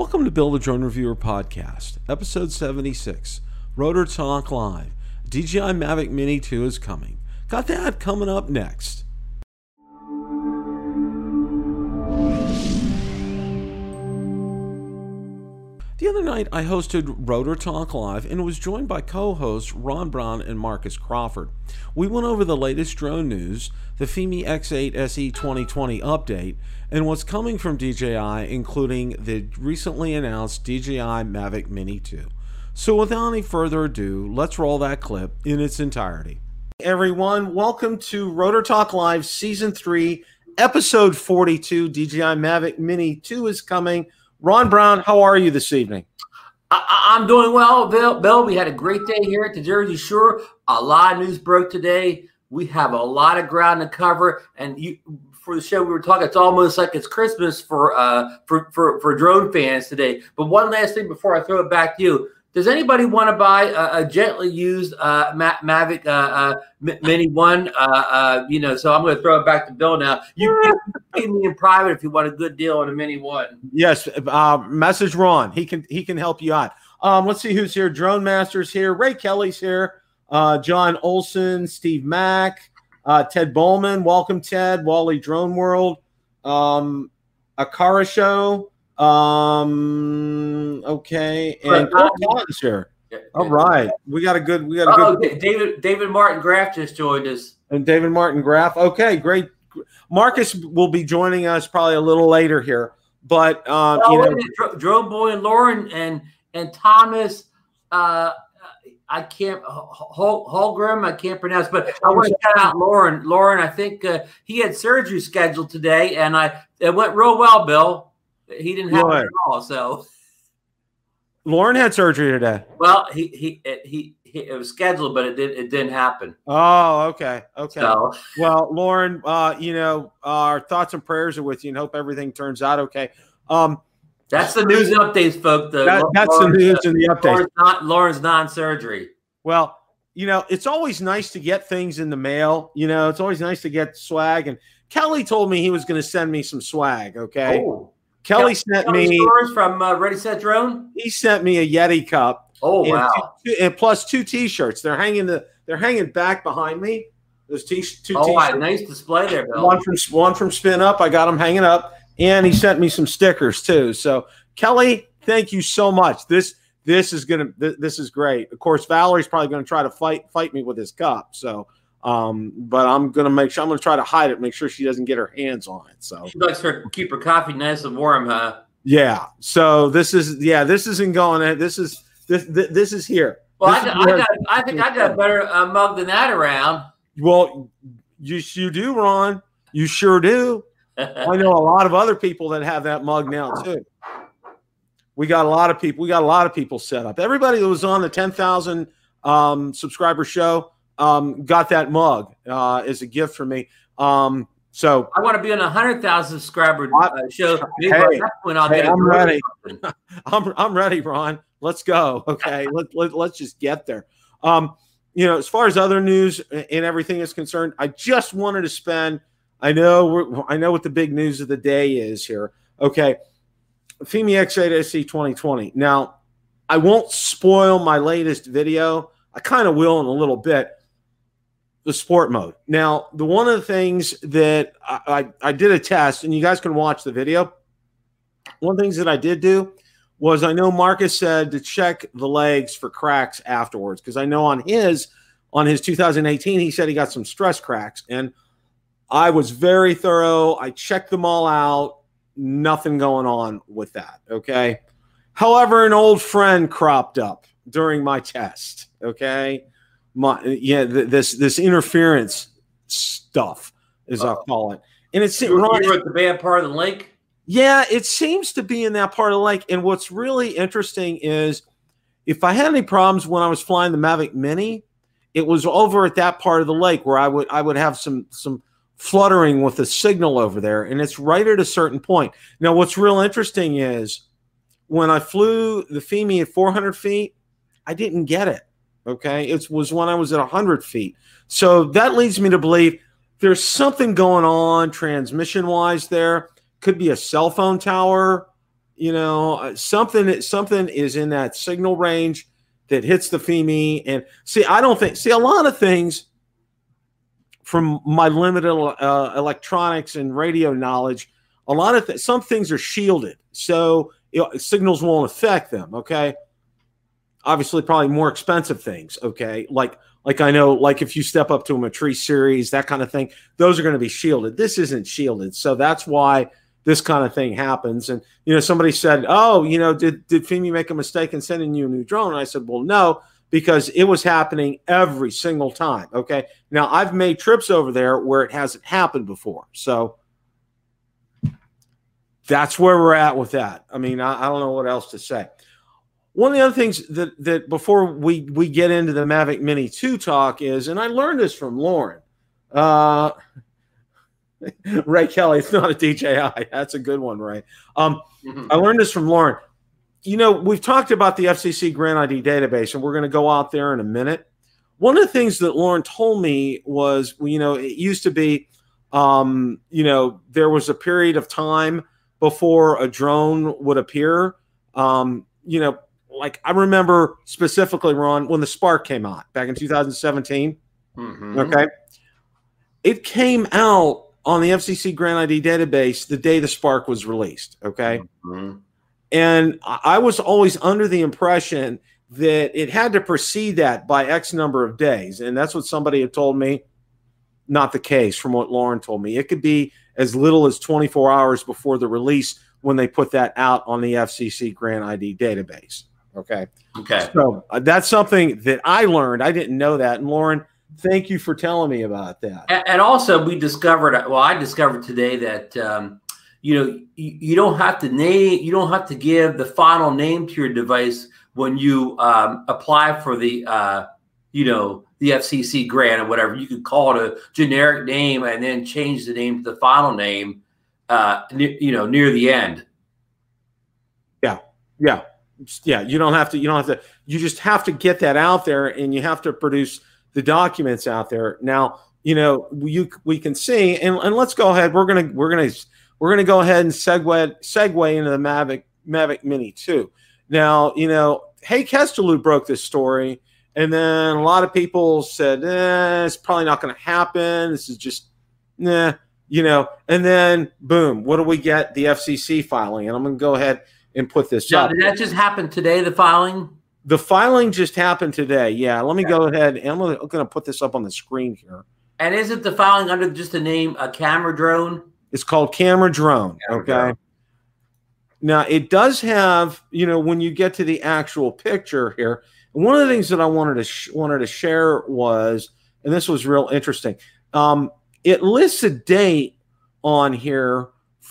Welcome to Build a Drone Reviewer Podcast, episode 76, Rotor Talk Live. DJI Mavic Mini 2 is coming. Got that coming up next. Other night, I hosted Rotor Talk Live and was joined by co hosts Ron Brown and Marcus Crawford. We went over the latest drone news, the FIMI X8 SE 2020 update, and what's coming from DJI, including the recently announced DJI Mavic Mini 2. So, without any further ado, let's roll that clip in its entirety. Everyone, welcome to Rotor Talk Live Season 3, Episode 42. DJI Mavic Mini 2 is coming. Ron Brown, how are you this evening? I, am doing well, Bill. Bill, we had a great day here at the Jersey Shore. A lot of news broke today. We have a lot of ground to cover, and you for the show we were talking. It's almost like it's Christmas for uh for for, for drone fans today. But one last thing before I throw it back to you. Does anybody want to buy a, a gently used uh, Mavic uh, uh, Mini One? Uh, uh, you know, so I'm going to throw it back to Bill now. You can pay me in private if you want a good deal on a Mini One. Yes, uh, message Ron. He can he can help you out. Um, let's see who's here. Drone Masters here. Ray Kelly's here. John Olson, Steve Mack, Ted Bowman. Welcome, Ted. Wally Drone World. Um, Akara Show. Um. Okay, and Collins here. All right, we got a good. We got a oh, good. David David Martin Graff just joined us. And David Martin Graff. Okay, great. Marcus will be joining us probably a little later here, but um, oh, you know, Drone Boy and Lauren and and Thomas. Uh, I can't Hol- Holgram. I can't pronounce, but I want to shout out Lauren. Lauren, I think uh, he had surgery scheduled today, and I it went real well. Bill. He didn't have it at all. So Lauren had surgery today. Well, he he it, he, he it was scheduled, but it did it didn't happen. Oh, okay, okay. So. Well, Lauren, uh, you know, our thoughts and prayers are with you, and hope everything turns out okay. Um, that's the news and updates, folks. The, that, that's Lauren's, the news and the updates. Lauren's, not, Lauren's non-surgery. Well, you know, it's always nice to get things in the mail. You know, it's always nice to get swag. And Kelly told me he was going to send me some swag. Okay. Oh. Kelly sent Kelly me from uh, Ready Set Drone. He sent me a Yeti cup. Oh and wow! Two, and plus two T-shirts. They're hanging the they're hanging back behind me. Those t- two oh, t-shirts. Oh nice display there, Bill. One from one from Spin Up. I got them hanging up, and he sent me some stickers too. So Kelly, thank you so much. This this is gonna this is great. Of course, Valerie's probably gonna try to fight fight me with his cup. So um, but I'm gonna make sure I'm gonna try to hide it, make sure she doesn't get her hands on it. So she likes her keep her coffee nice and warm, huh? Yeah. So this is yeah, this isn't going. This is this this, is here. Well, I, got, I, got, I think I got a better uh, mug than that around. Well, you you do, Ron. You sure do. I know a lot of other people that have that mug now too. We got a lot of people. We got a lot of people set up. Everybody that was on the ten thousand um, subscriber show um, got that mug uh, as a gift for me. Um, so I want to be on a hundred thousand subscriber uh, show. Hey, hey, I'm ready. I'm I'm ready, Ron. Let's go. Okay, let, let let's just get there. Um, you know, as far as other news and everything is concerned, I just wanted to spend. I know we're, I know what the big news of the day is here. Okay, FIMI X8 SE 2020. Now, I won't spoil my latest video. I kind of will in a little bit the sport mode. Now, the one of the things that I, I, I, did a test, and you guys can watch the video. One of the things that I did do was I know Marcus said to check the legs for cracks afterwards because I know on his on his 2018 he said he got some stress cracks, and I was very thorough. I checked them all out. Nothing going on with that. Okay. However, an old friend cropped up during my test. Okay my yeah th- this this interference stuff as Uh-oh. I call it. And it's you were at the bad part of the lake. Yeah, it seems to be in that part of the lake. And what's really interesting is if I had any problems when I was flying the Mavic Mini, it was over at that part of the lake where I would I would have some some fluttering with the signal over there, and it's right at a certain point. Now, what's real interesting is when I flew the FIMI at 400 feet, I didn't get it. Okay. It was when I was at 100 feet. So that leads me to believe there's something going on transmission wise there. Could be a cell phone tower. you know, uh, something something is in that signal range that hits the FIMI. And see, I don't think see a lot of things from my limited uh, electronics and radio knowledge. A lot of th- some things are shielded, so you know, signals won't affect them. Okay, obviously, probably more expensive things. Okay, like like I know, like if you step up to a Matrice series, that kind of thing, those are going to be shielded. This isn't shielded, so that's why this kind of thing happens. And you know, somebody said, "Oh, you know, did did FIMI make a mistake in sending you a new drone?" And I said, "Well, no." Because it was happening every single time. Okay. Now I've made trips over there where it hasn't happened before. So that's where we're at with that. I mean, I, I don't know what else to say. One of the other things that that before we we get into the Mavic Mini 2 talk is, and I learned this from Lauren. Uh, Ray Kelly, it's not a DJI. That's a good one, Ray. Um, mm-hmm. I learned this from Lauren. You know, we've talked about the FCC Grant ID database, and we're going to go out there in a minute. One of the things that Lauren told me was, you know, it used to be, um, you know, there was a period of time before a drone would appear. Um, you know, like I remember specifically, Ron, when the Spark came out back in 2017. Mm-hmm. Okay. It came out on the FCC Grant ID database the day the Spark was released. Okay. Mm-hmm. And I was always under the impression that it had to precede that by X number of days. And that's what somebody had told me. Not the case from what Lauren told me. It could be as little as 24 hours before the release when they put that out on the FCC Grant ID database. Okay. Okay. So uh, that's something that I learned. I didn't know that. And Lauren, thank you for telling me about that. And, and also, we discovered. Well, I discovered today that um, you know you, you, don't have to name. You don't have to give the final name to your device when you um, apply for the uh, you know the FCC grant or whatever. You could call it a generic name and then change the name to the final name. Uh, you know, near the end. Yeah. Yeah yeah you don't have to you don't have to you just have to get that out there and you have to produce the documents out there. Now you know you we can see and, and let's go ahead we're gonna we're gonna we're gonna go ahead and segue segue into the mavic mavic mini 2 now you know hey Kesteloo broke this story and then a lot of people said eh, it's probably not going to happen. This is just nah you know and then boom what do we get? The fcc filing and i'm to go ahead and put this now, up. Did that just happen today? The filing. The filing just happened today. Yeah. Let me go ahead and I'm going to put this up on the screen here. And isn't the filing under just the name a camera drone? It's called camera drone. Camera okay. Drone. Now it does have, you know, when you get to the actual picture here, one of the things that I wanted to sh- wanted to share was, and this was real interesting. Um, it lists a date on here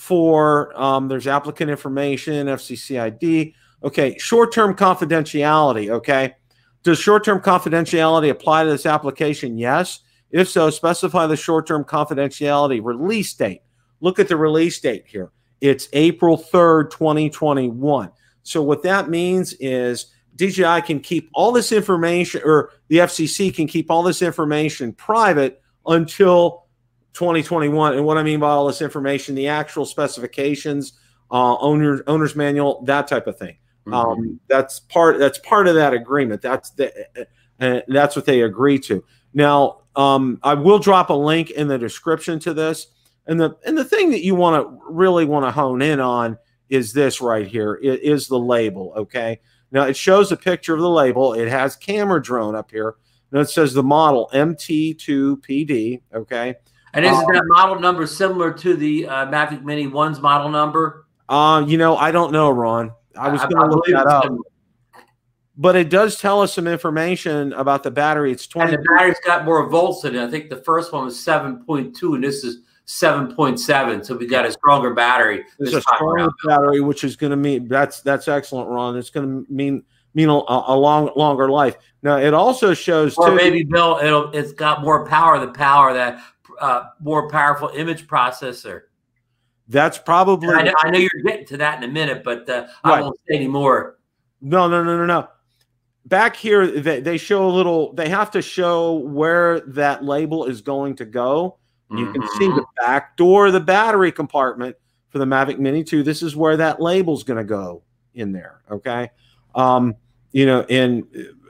for um, there's applicant information, FCC ID. Okay, short term confidentiality. Okay, does short term confidentiality apply to this application? Yes. If so, specify the short term confidentiality release date. Look at the release date here. It's April 3rd, 2021. So, what that means is DJI can keep all this information, or the FCC can keep all this information private until 2021. And what I mean by all this information, the actual specifications, uh, owner owner's manual, that type of thing. Mm-hmm. Um, that's part. That's part of that agreement. That's the. Uh, uh, that's what they agree to. Now, um, I will drop a link in the description to this. And the and the thing that you want to really want to hone in on is this right here. It is the label. Okay. Now it shows a picture of the label. It has camera drone up here. Now it says the model MT2PD. Okay. And isn't um, that model number similar to the uh, Mavic Mini One's model number? Uh, you know, I don't know, Ron. I was going to look that up. Similar. But it does tell us some information about the battery. It's 20. And the battery's got more volts in it. I think the first one was 7.2 and this is 7.7. So we got a stronger battery. It's a stronger battery, which is going to mean that's that's excellent, Ron. It's going to mean mean a, a, long longer life. Now it also shows or too, maybe Bill, it'll it's got more power, the power that uh, more powerful image processor. That's probably. I know, I know, you're getting to that in a minute, but uh, right. I won't say anymore. No, no, no, no, no. Back here, they, they show a little. They have to show where that label is going to go. You mm-hmm. can see the mm-hmm. back door of the battery compartment for the Mavic Mini 2, this is where that label's going to go in there. Okay. Um, you know, and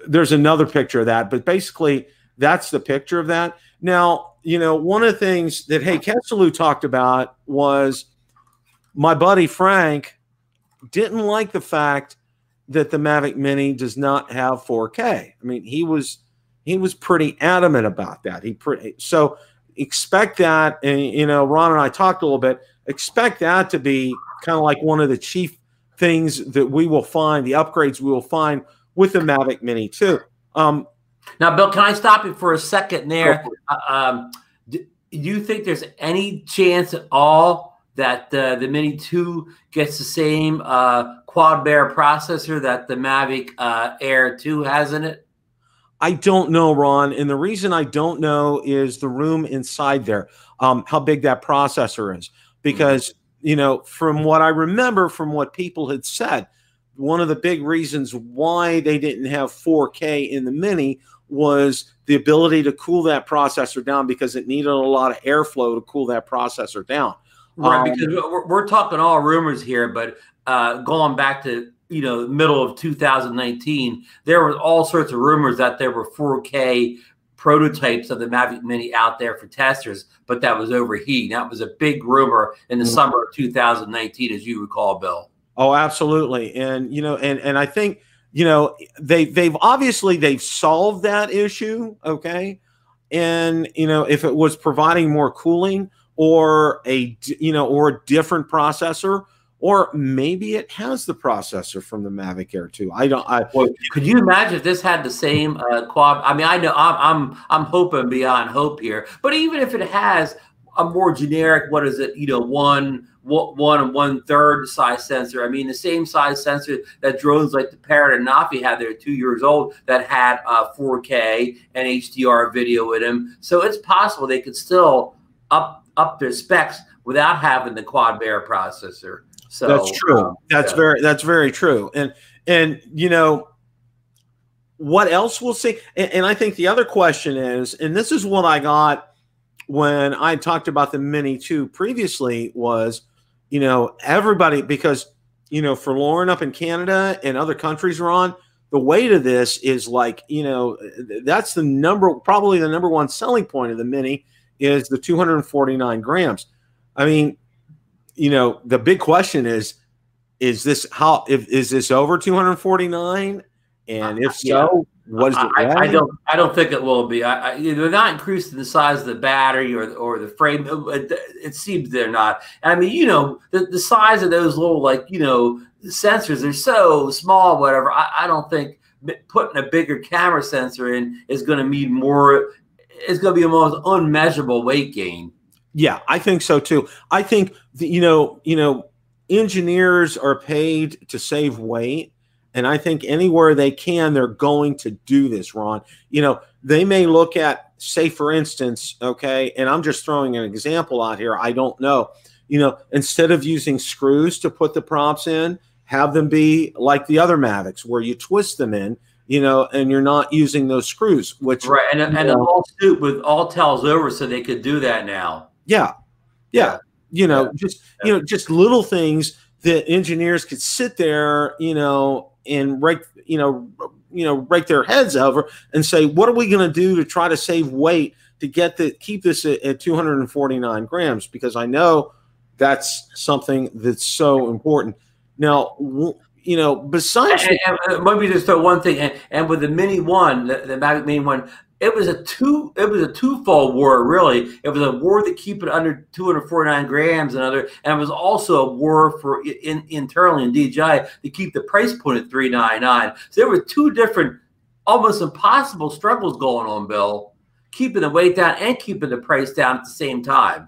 there's another picture of that, but basically that's the picture of that. Now, you know, one of the things that Haye Kesteloo talked about was my buddy Frank didn't like the fact that the Mavic Mini does not have 4K. I mean, he was he was pretty adamant about that. He pretty so expect that, and you know, Ron and I talked a little bit. Expect that to be kind of like one of the chief things that we will find, the upgrades we will find with the Mavic Mini too. Um, now, Bill, can I stop you for a second there? Uh, um, do you think there's any chance at all that uh, the Mini 2 gets the same uh, quad Bayer processor that the Mavic uh, Air 2 has in it? I don't know, Ron. And the reason I don't know is the room inside there, um, how big that processor is. Because, you know, from what I remember from what people had said, one of the big reasons why they didn't have 4K in the Mini was the ability to cool that processor down because it needed a lot of airflow to cool that processor down. Right, um, because we're, we're, talking all rumors here, but uh, going back to you know middle of 2019, there were all sorts of rumors that there were 4K prototypes of the Mavic Mini out there for testers, but that was overheating. That was a big rumor in the mm-hmm. summer of 2019, as you recall, Bill. Oh, absolutely, and you know, and and I think you know they they've obviously they've solved that issue. Okay, and you know if it was providing more cooling or a you know or a different processor or maybe it has the processor from the Mavic Air 2. I don't. I well, could you imagine if this had the same uh, quad? I mean, I know I'm I'm I'm hoping beyond hope here, but even if it has a more generic, what is it? You know, one one and one third size sensor. I mean, the same size sensor that drones like the Parrot Anafi had. They're two years old that had uh, 4K and HDR video in them. So it's possible they could still up up their specs without having the quad Bayer processor. So that's true. Um, that's yeah. very that's very true. And and you know what else we'll see. And, and, I think the other question is, and this is what I got when I talked about the Mini 2 previously, was you know everybody because you know for Lauren up in Canada and other countries are on the weight of this is like you know that's the number probably the number one selling point of the Mini is the 249 grams. I mean, you know, the big question is, is this how if is this over 249? And if so, what is it? I, I, don't. I don't think it will be. I, I, they're not increasing the size of the battery or or the frame. It, it seems they're not. I mean, you know, the, the size of those little like you know sensors are so small. Whatever. I, I don't think putting a bigger camera sensor in is going to mean more. It's going to be a most unmeasurable weight gain. Yeah, I think so too. I think the, you know, you know, engineers are paid to save weight, and I think anywhere they can, they're going to do this. Ron, you know, they may look at, say, for instance, okay, and I'm just throwing an example out here. I don't know. You know, instead of using screws to put the props in, have them be like the other Mavics, where you twist them in you know, and you're not using those screws, which right, and, and know, all suit with all towels over, so they could do that now. Yeah. Yeah. You know, yeah. just you know, just little things that engineers could sit there, you know, and rake, you know, you know, rake their heads over and say, what are we going to do to try to save weight to get the keep this at, at 249 grams? Because I know that's something that's so important. Now, you know, besides and, and, maybe just throw one thing, and, and with the Mini One, the, the Mini One, it was a two it was a twofold war really. It was a war to keep it under 249 grams and other and it was also a war for in, internally in dji to keep the price point at 399 so there were two different almost impossible struggles going on bill keeping the weight down and keeping the price down at the same time.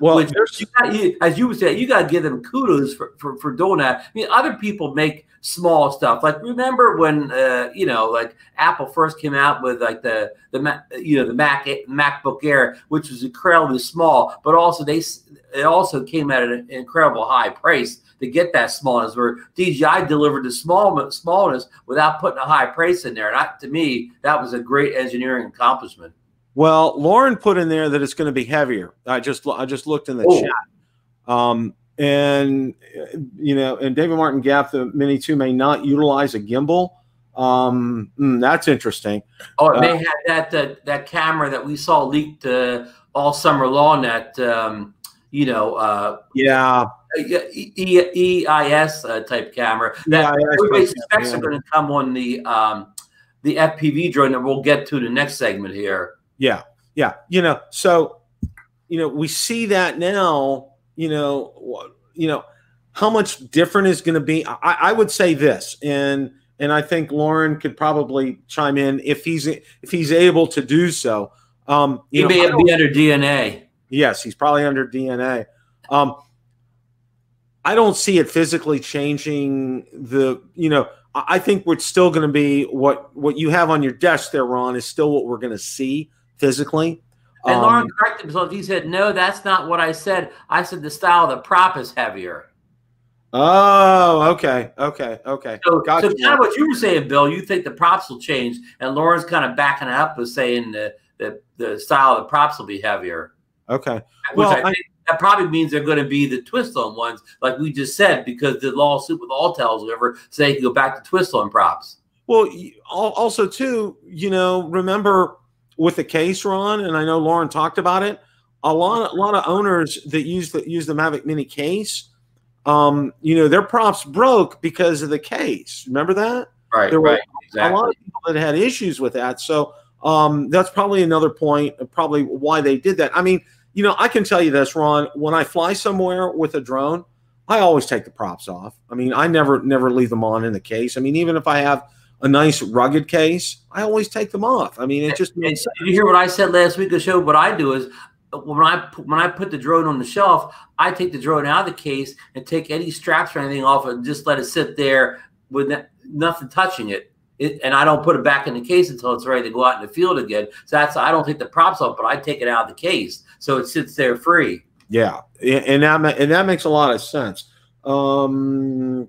Well, you got, you, as you said, you got to give them kudos for, for, for doing that. I mean, other people make small stuff. Like remember when uh, you know, like Apple first came out with like the the you know the Mac MacBook Air, which was incredibly small, but also they it also came at an incredible high price to get that smallness. Where DJI delivered the small smallness without putting a high price in there, and I, to me, that was a great engineering accomplishment. Well, Lauren put in there that it's going to be heavier. I just I just looked in the oh. chat. Um, and you know, and David Martin Gap, the Mini Two may not utilize a gimbal. Um, mm, that's interesting. Oh, it may uh, have that, that that camera that we saw leaked uh, all summer long. That um, you know, uh, yeah, EIS uh, type camera that yeah, everybody suspects yeah. are going to come on the um, the FPV drone that we'll get to the next segment here. Yeah, yeah, you know, so you know we see that now. You know, you know how much different is going to be. I, I would say this, and and I think Lauren could probably chime in if he's if he's able to do so. Um, he may be under DNA. Yes, he's probably under DNA. Um, I don't see it physically changing the. You know, I think we're still going to be what what you have on your desk there, Ron, is still what we're going to see physically. And um, Lauren corrected himself. He said, "No, that's not what I said. I said the style of the prop is heavier." Oh, okay, okay, okay. So, gotcha. so kind of what you were saying, Bill. You think the props will change, and Lauren's kind of backing up with saying the the, the style of the props will be heavier. Okay. Which well, I think I, that probably means they're going to be the twist on ones, like we just said, because the lawsuit with Autel, whatever, so they can go back to twist on props. Well, also too, you know, remember with the case, Ron, and I know Lauren talked about it. A lot, a lot of owners that use the use the Mavic Mini case, um, you know, their props broke because of the case. Remember that? Right. There were right, exactly. a lot of people that had issues with that. So um, that's probably another point, probably why they did that. I mean, you know, I can tell you this, Ron. When I fly somewhere with a drone, I always take the props off. I mean, I never never leave them on in the case. I mean, even if I have a nice rugged case, I always take them off. I mean, it just makes. Did you hear what I said last week? The show. What I do is when I when I put the drone on the shelf, I take the drone out of the case and take any straps or anything off and just let it sit there with nothing touching it it, and I don't put it back in the case until it's ready to go out in the field again. So that's I don't take the props off, but I take it out of the case so it sits there free. Yeah, and that and that makes a lot of sense. Um,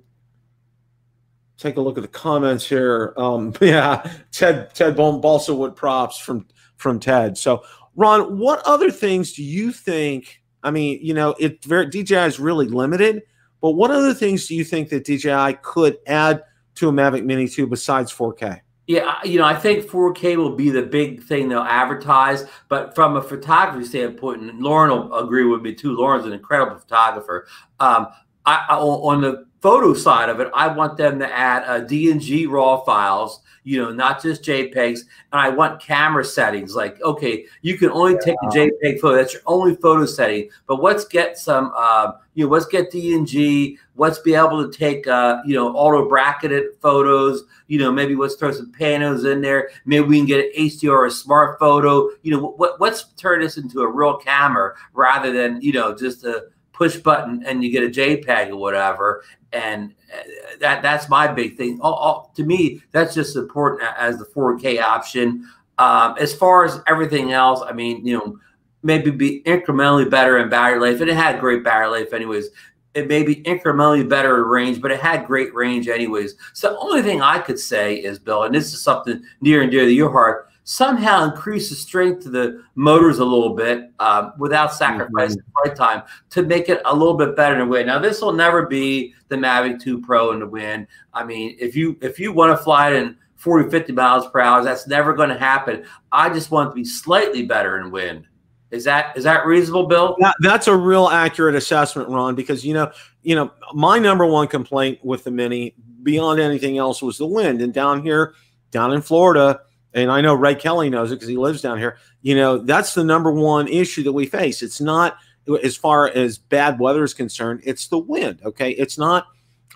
take a look at the comments here. Um, yeah, Ted Ted Balsa wood props from from Ted. So Ron, what other things do you think? I mean, you know, it very DJI is really limited, but what other things do you think that DJI could add? to a Mavic Mini 2 besides 4K? Yeah, you know, I think 4K will be the big thing they'll advertise. But from a photography standpoint, and Lauren will agree with me too. Lauren's an incredible photographer. Um, I, I, on the photo side of it, I want them to add uh, DNG raw files you know, not just JPEGs. And I want camera settings. Like, okay, you can only take a JPEG photo. That's your only photo setting. But let's get some, uh, you know, let's get DNG. Let's be able to take, uh, you know, auto bracketed photos. You know, maybe let's throw some panos in there. Maybe we can get an HDR or a smart photo. You know, what, let's turn this into a real camera rather than, you know, just a push button and you get a JPEG or whatever. And uh, that that's my big thing. All, all, to me, that's just important as the 4K option. Um, as far as everything else, I mean, you know, maybe be incrementally better in battery life, and it had great battery life, anyways. It may be incrementally better range, but it had great range, anyways. So, the only thing I could say is, Bill, and this is something near and dear to your heart somehow increase the strength of the motors a little bit uh, without sacrificing mm-hmm. flight time to make it a little bit better in the wind. Now, this will never be the Mavic 2 Pro in the wind. I mean, if you if you want to fly it in 40, 50 miles per hour, that's never going to happen. I just want it to be slightly better in wind. Is that is that reasonable, Bill? That, that's a real accurate assessment, Ron. Because you know, you know, my number one complaint with the Mini, beyond anything else, was the wind. And down here, down in Florida, and I know Ray Kelly knows it because he lives down here. You know, that's the number one issue that we face. It's not as far as bad weather is concerned, it's the wind. Okay. It's not,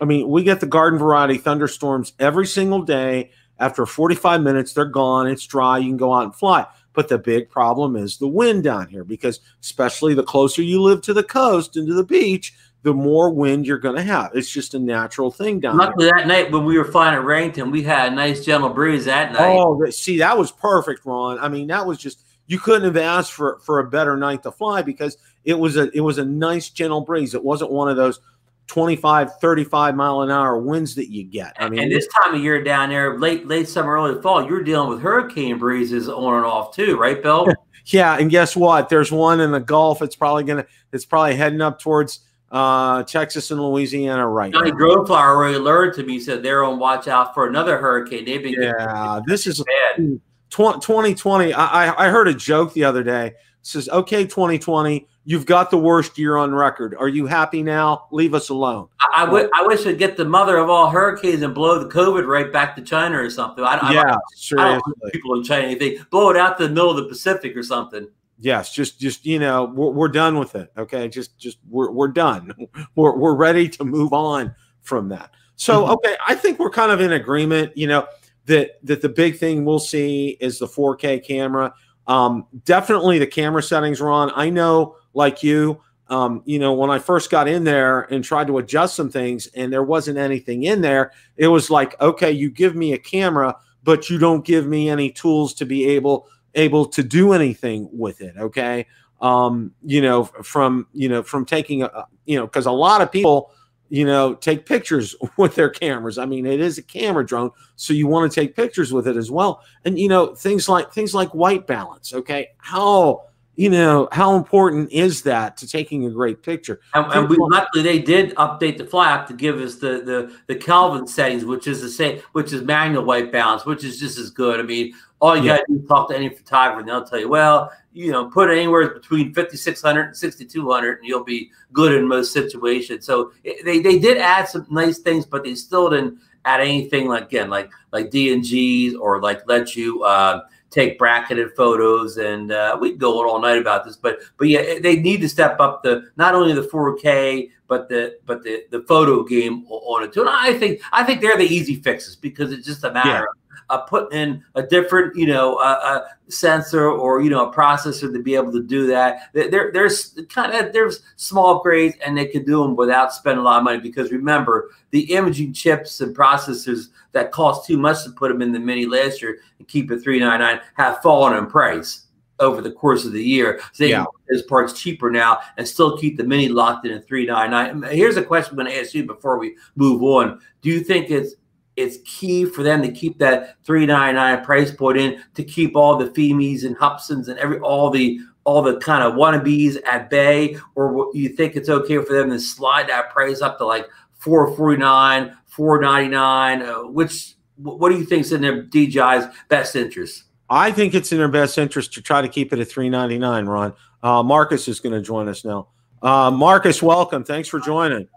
I mean, we get the garden variety thunderstorms every single day. After 45 minutes, they're gone. It's dry. You can go out and fly. But the big problem is the wind down here because, especially the closer you live to the coast and to the beach, the more wind you're going to have. It's just a natural thing down Luckily, there. that night when we were flying at Rainton, we had a nice gentle breeze that night. Oh, see, that was perfect, Ron. I mean, that was just you couldn't have asked for for a better night to fly because it was a it was a nice gentle breeze. It wasn't one of those 25 35 mile an hour winds that you get i mean and this time of year down there late late summer early fall you're dealing with hurricane breezes on and off too right bill yeah and guess what there's one in the gulf it's probably gonna it's probably heading up towards uh, Texas and Louisiana right Johnny. Growflower already alerted to me. Said they're on watch out for another hurricane. They've been Yeah, this is bad. 2020. I, I I heard a joke the other day. It says, "Okay, 2020, you've got the worst year on record. Are you happy now? Leave us alone." I, I, w- I wish I'd get the mother of all hurricanes and blow the COVID right back to China or something. I, I, yeah, I want people in China anything. Blow it out to the middle of the Pacific or something. Yes, just just you know, we're, we're done with it. Okay, just just we're we're done. We're we're ready to move on from that. So Mhm. okay, I think we're kind of in agreement. You know that that the big thing we'll see is the 4K camera. Um, definitely the camera settings are on. I know, like you, um, you know, when I first got in there and tried to adjust some things, and there wasn't anything in there. It was like, okay, you give me a camera, but you don't give me any tools to be able able to do anything with it okay? Um you know from you know from taking a you know because a lot of people you know take pictures with their cameras. I mean it is a camera drone so you want to take pictures with it as well. And you know things like things like white balance okay? How you know how important is that to taking a great picture? And, and we, luckily, they did update the flap to give us the the the Kelvin settings, which is the same, which is manual white balance, which is just as good. I mean, all you Yeah. got to do is talk to any photographer, and they'll tell you, well, you know, put anywhere between 5600 and 6200, and you'll be good in most situations. So they they did add some nice things, but they still didn't add anything like again like like D and G's or like let you. Uh, take bracketed photos and uh, we go on all night about this but but yeah they need to step up the not only the 4k but the but the the photo game on it too and i think i think they're the easy fixes because it's just a matter of uh, putting in a different you know uh, uh, sensor or you know a processor to be able to do that There- there, there's kind of there's small upgrades and they can do them without spending a lot of money because remember the imaging chips and processors that cost too much to put them in the mini last year and keep it 399 have fallen in price over the course of the year. So they Yeah. can get those parts cheaper now and still keep the mini locked in at 399. Here's a question I'm going to ask you before we move on. Do you think it's it's key for them to keep that 399 price point in to keep all the FIMIs and Hubsans and every all the all the kind of wannabes at bay, or you think it's okay for them to slide that price up to like 449, 499? Uh, which what do you think's in their DJI's best interest? I think it's in their best interest to try to keep it at 399, Ron. Uh, Marcus is going to join us now. Uh, Marcus, welcome. Thanks for joining.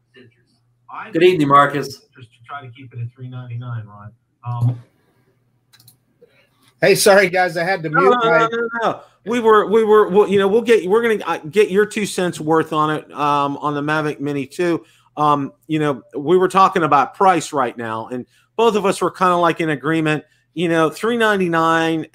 Good evening, Marcus. Just to try to keep it at 399, Ron. Um, Hey, sorry guys, I had to no, mute no, my. no, no, no. We were, we were, well, you know, we'll get, we're going to get your two cents worth on it um, on the Mavic Mini too. Um, you know, we were talking about price right now, and both of us were kind of like in agreement. You know, 399.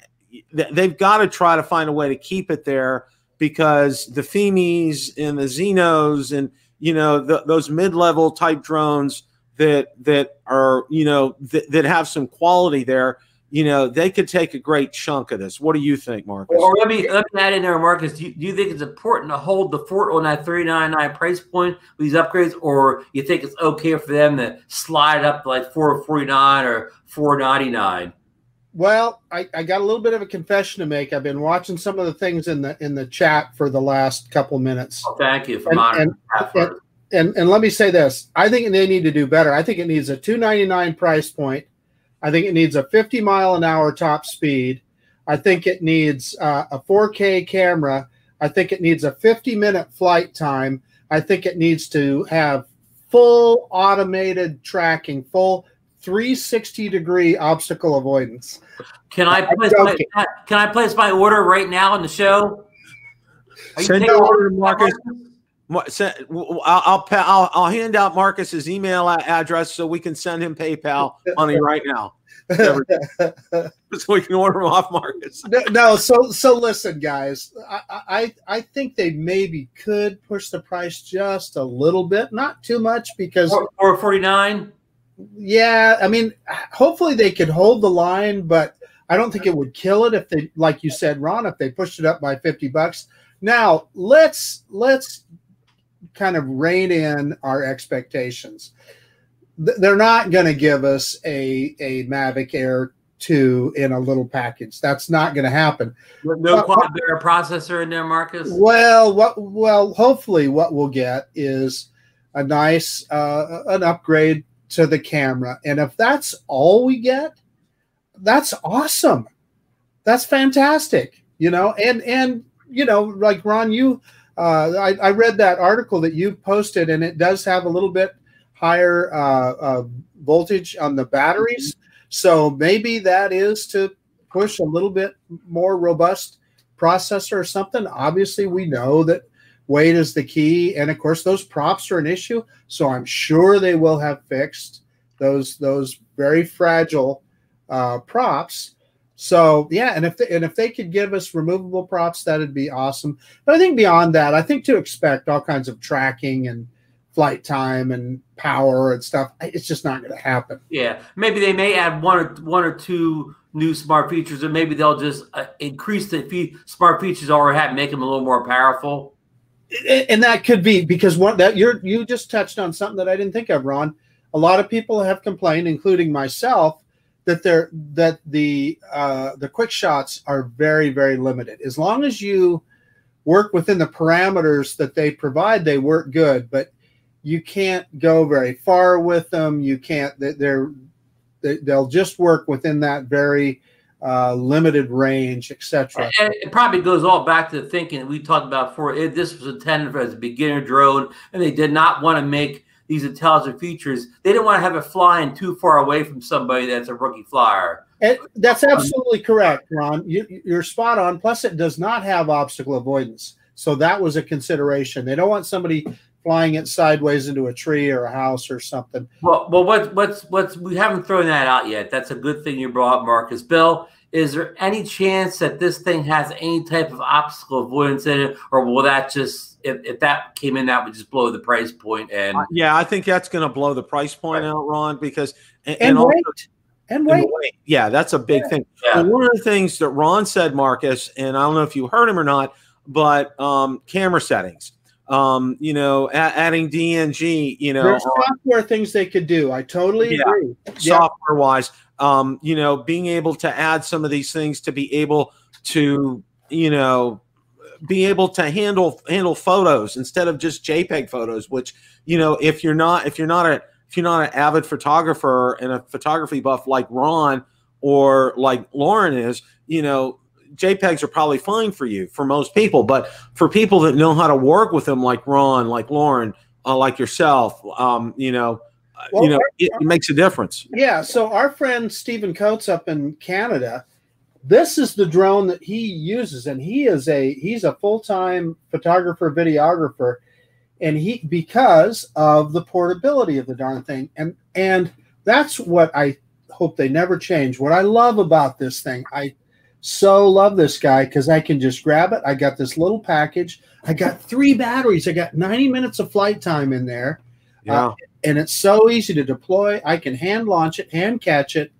they've got to try to find a way to keep it there because the FIMIs and the Xenos and, you know, th- those mid level type drones that, that are, you know, th- that have some quality there you know, they could take a great chunk of this. What do you think, Marcus? Or let me let me add in there, Marcus. Do you, do you think it's important to hold the fort on that three nine nine price point with these upgrades, or you think it's okay for them to slide up to like four forty nine or four ninety nine? Well, I, I got a little bit of a confession to make. I've been watching some of the things in the in the chat for the last couple minutes, Well, thank you for And- monitoring and- that first. And and let me say this: I think they need to do better. I think it needs a two ninety nine price point. I think it needs a fifty mile an hour top speed. I think it needs uh, a four K camera. I think it needs a fifty minute flight time. I think it needs to have full automated tracking, full 360 degree obstacle avoidance. Can I place my, can I- place my order right now in the show? Are you Send taking your order to Marcus. Mar- send- w- w- I'll, I'll, I'll I'll hand out Marcus's email address so we can send him PayPal money right now, so we can order him off Marcus. no, no, so so listen, guys. I, I I think they maybe could push the price just a little bit, not too much, because Four forty nine. yeah, I mean, hopefully they could hold the line, but I don't think it would kill it if they, like you said, Ron, if they pushed it up by fifty bucks. Now let's let's kind of rein in our expectations. They're not going to give us a a Mavic Air two in a little package. That's not going to happen. No quad Bayer processor in there, Marcus. Well, what well, hopefully what we'll get is a nice uh, an upgrade to the camera. And if that's all we get, that's awesome. That's fantastic. You know, and and you know, like Ron, you uh, I, I read that article that you posted, and it does have a little bit higher uh, uh, voltage on the batteries. So maybe that is to push a little bit more robust processor or something. Obviously, we know that weight is the key, and of course, those props are an issue. So I'm sure they will have fixed those those very fragile uh, props. So yeah, and if they, and if they could give us removable props, that'd be awesome. But I think beyond that, I think to expect all kinds of tracking and flight time and power and stuff, it's just not going to happen. Yeah, maybe they may add one or one or two new smart features, and maybe they'll just uh, increase the fee- smart features already have, make them a little more powerful. And that could be because one that you're you just touched on something that I didn't think of, Ron. A lot of people have complained, including myself, that they're that the uh, the quick shots are very very limited. As long as you work within the parameters that they provide, they work good. But you can't go very far with them. You can't. They're they'll just work within that very uh, limited range, etc. It probably goes all back to the thinking that we talked about before. It, this was intended for as a beginner drone, and they did not want to make these intelligent features. They didn't want to have it flying too far away from somebody that's a rookie flyer. And that's absolutely correct, Ron. You, you're spot on. Plus, it does not have obstacle avoidance. So that was a consideration. They don't want somebody flying it sideways into a tree or a house or something. Well, well, what, what's what's we haven't thrown that out yet. That's a good thing you brought up, Marcus. Bill, is there any chance that this thing has any type of obstacle avoidance in it, or will that just if, if that came in, that would just blow the price point. And uh, yeah, I think that's going to blow the price point right. out, Ron, because and, and, and wait. Also, and wait. and wait. Yeah, that's a big yeah. thing. Yeah. one of the things that Ron said, Marcus, and I don't know if you heard him or not, but um, camera settings. Um, you know, a- adding DNG, you know, there's software things they could do. I totally yeah, agree. Software wise, um, you know, being able to add some of these things to be able to, you know, be able to handle handle photos instead of just JPEG photos. Which you know, if you're not if you're not a if you're not an avid photographer and a photography buff like Ron or like Lauren is, you know, JPEGs are probably fine for you for most people. But for people that know how to work with them, like Ron, like Lauren, uh, like yourself, um, you know. Well, you know, it, it makes a difference. Yeah. So our friend Stephen Coates up in Canada, this is the drone that he uses and he is a he's a full-time photographer videographer and he because of the portability of the darn thing. And and that's what i hope they never change. What i love about this thing i so love this guy because i can just grab it. I got this little package. I got three batteries. I got 90 minutes of flight time in there. Yeah. Uh, and it's so easy to deploy. I can hand launch it hand catch it.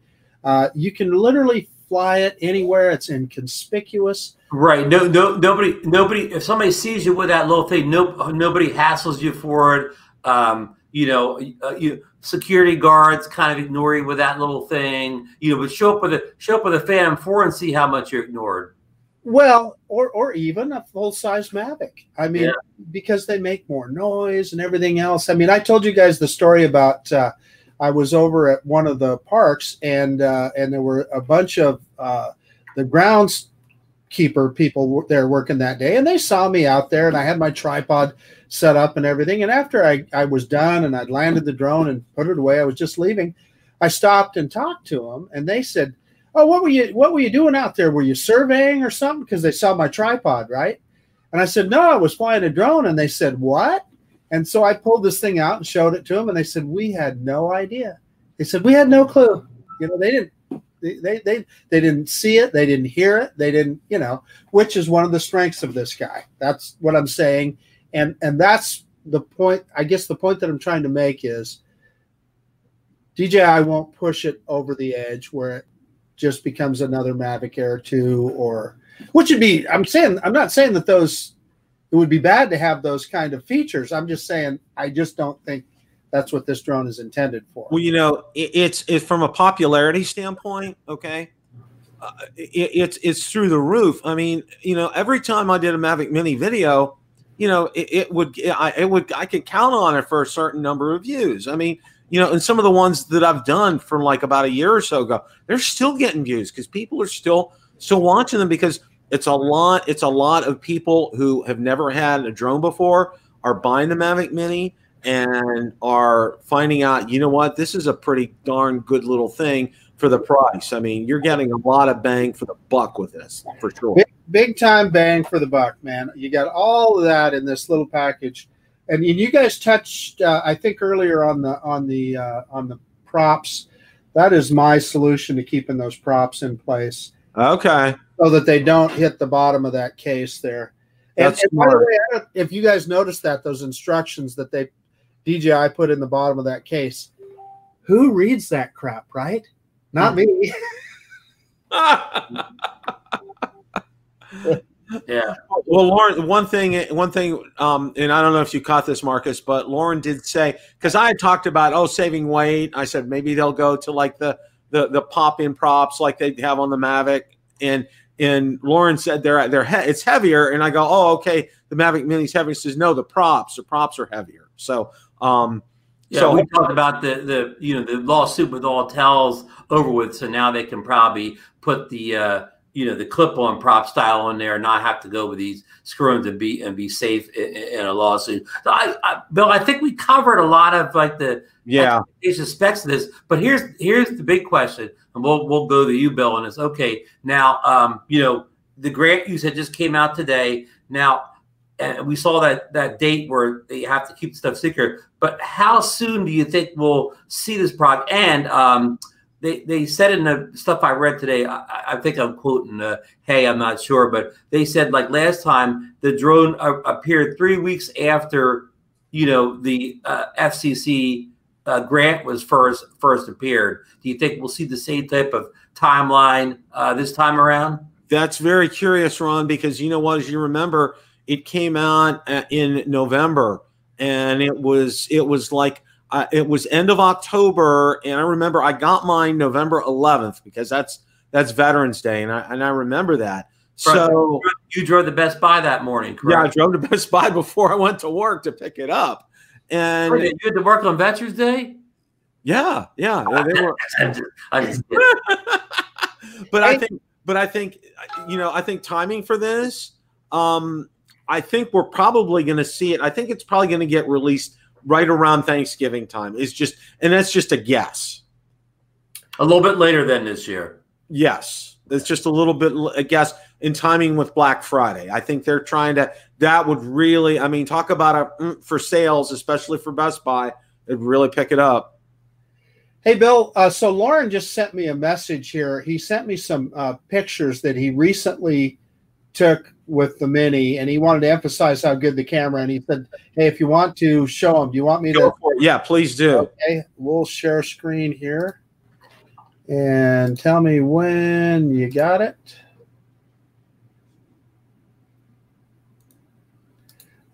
Uh, you can literally fly it anywhere. It's inconspicuous. Right. No, no, nobody, nobody. If somebody sees you with that little thing, no, nobody hassles you for it. Um, you know, uh, you security guards kind of ignore you with that little thing. You know, but show up with a show up with a Phantom Four and see how much you're ignored. Well, or or even a full size Mavic. I mean, yeah. because they make more noise and everything else. I mean, I told you guys the story about. Uh, I was over at one of the parks, and uh, and there were a bunch of uh, the groundskeeper people there working that day, and they saw me out there, and I had my tripod set up and everything. And after I, I was done and I'd landed the drone and put it away, I was just leaving. I stopped and talked to them, and they said, "Oh, what were you what were you doing out there? Were you surveying or something?" Because they saw my tripod, right? And I said, "No, I was flying a drone." And they said, "What?" And so I pulled this thing out and showed it to them, and they said, "We had no idea." They said, "We had no clue." You know, they didn't. They, they they didn't see it. They didn't hear it. They didn't. You know, which is one of the strengths of this guy. That's what I'm saying, and and that's the point. I guess the point that I'm trying to make is DJI won't push it over the edge where it just becomes another Mavic Air 2 or which would be I'm saying I'm not saying that those it would be bad to have those kind of features. I'm just saying, I just don't think that's what this drone is intended for. Well, you know, it, it's it's from a popularity standpoint. Okay, uh, it, it's it's through the roof. I mean, you know, every time I did a Mavic Mini video, you know, it, it would, I, it would, I could count on it for a certain number of views. I mean, you know, and some of the ones that I've done from like about a year or so ago, they're still getting views because people are still still watching them because it's a lot. It's a lot of people who have never had a drone before are buying the Mavic Mini and are finding out. You know what? This is a pretty darn good little thing for the price. I mean, you're getting a lot of bang for the buck with this for sure. Big, big time bang for the buck, man. You got all of that in this little package and you guys touched, uh, I think earlier on the on the uh, on the props. That is my solution to keeping those props in place. Okay. So that they don't hit the bottom of that case there. And, and by the way, if you guys noticed that those instructions that they DJI put in the bottom of that case, who reads that crap, right? Not me. Yeah. Well, Lauren, one thing, one thing, um, and I don't know if you caught this, Marcus, but Lauren did say because I had talked about oh saving weight. I said maybe they'll go to like the the the pop in props like they have on the Mavic, and and Lauren said they're they're he- it's heavier, and I go oh okay the Mavic Mini's heavy. She says no the props the props are heavier. So um, yeah, so we talked about the the you know the lawsuit with Autel's over with, so now they can probably put the uh, you know the clip-on prop style in there and not have to go with these screws and be and be safe in, in a lawsuit. So I, I, Bill, I think we covered a lot of like the yeah specs of this. But here's here's the big question, and we'll we'll go to you, Bill, and it's okay. Now, um, you know, the grant you said just came out today. Now, and we saw that that date where they have to keep stuff secret. But how soon do you think we'll see this product? And um, they, they said in the stuff I read today, I, I think I'm quoting, uh, hey, I'm not sure, but they said like last time the drone uh, appeared three weeks after, you know, the uh, FCC uh, grant was first first appeared. Do you think we'll see the same type of timeline uh, this time around? That's very curious, Ron, because you know what? As you remember, it came out uh, in November, and it was it was like uh, it was end of October, and I remember I got mine November 11th because that's that's Veterans Day, and I and I remember that. So you drove the Best Buy that morning, correct? Yeah, I drove to Best Buy before I went to work to pick it up. And were you had to work on Veterans Day? Yeah, yeah, they were. but I think, but I think, you know, I think timing for this. Um, I think we're probably going to see it. I think it's probably going to get released right around Thanksgiving time. Is just, and that's just a guess. A little bit later than this year. Yes, it's just a little bit a guess in timing with Black Friday. I think they're trying to. That would really, I mean, talk about a mm, for sales, especially for Best Buy. It'd really pick it up. Hey, Bill. Uh, so Lauren just sent me a message here. He sent me some uh, pictures that he recently took with the mini and he wanted to emphasize how good the camera and he said hey if you want to show them do you want me to yeah please do. Okay we'll share screen here. And tell me when you got it.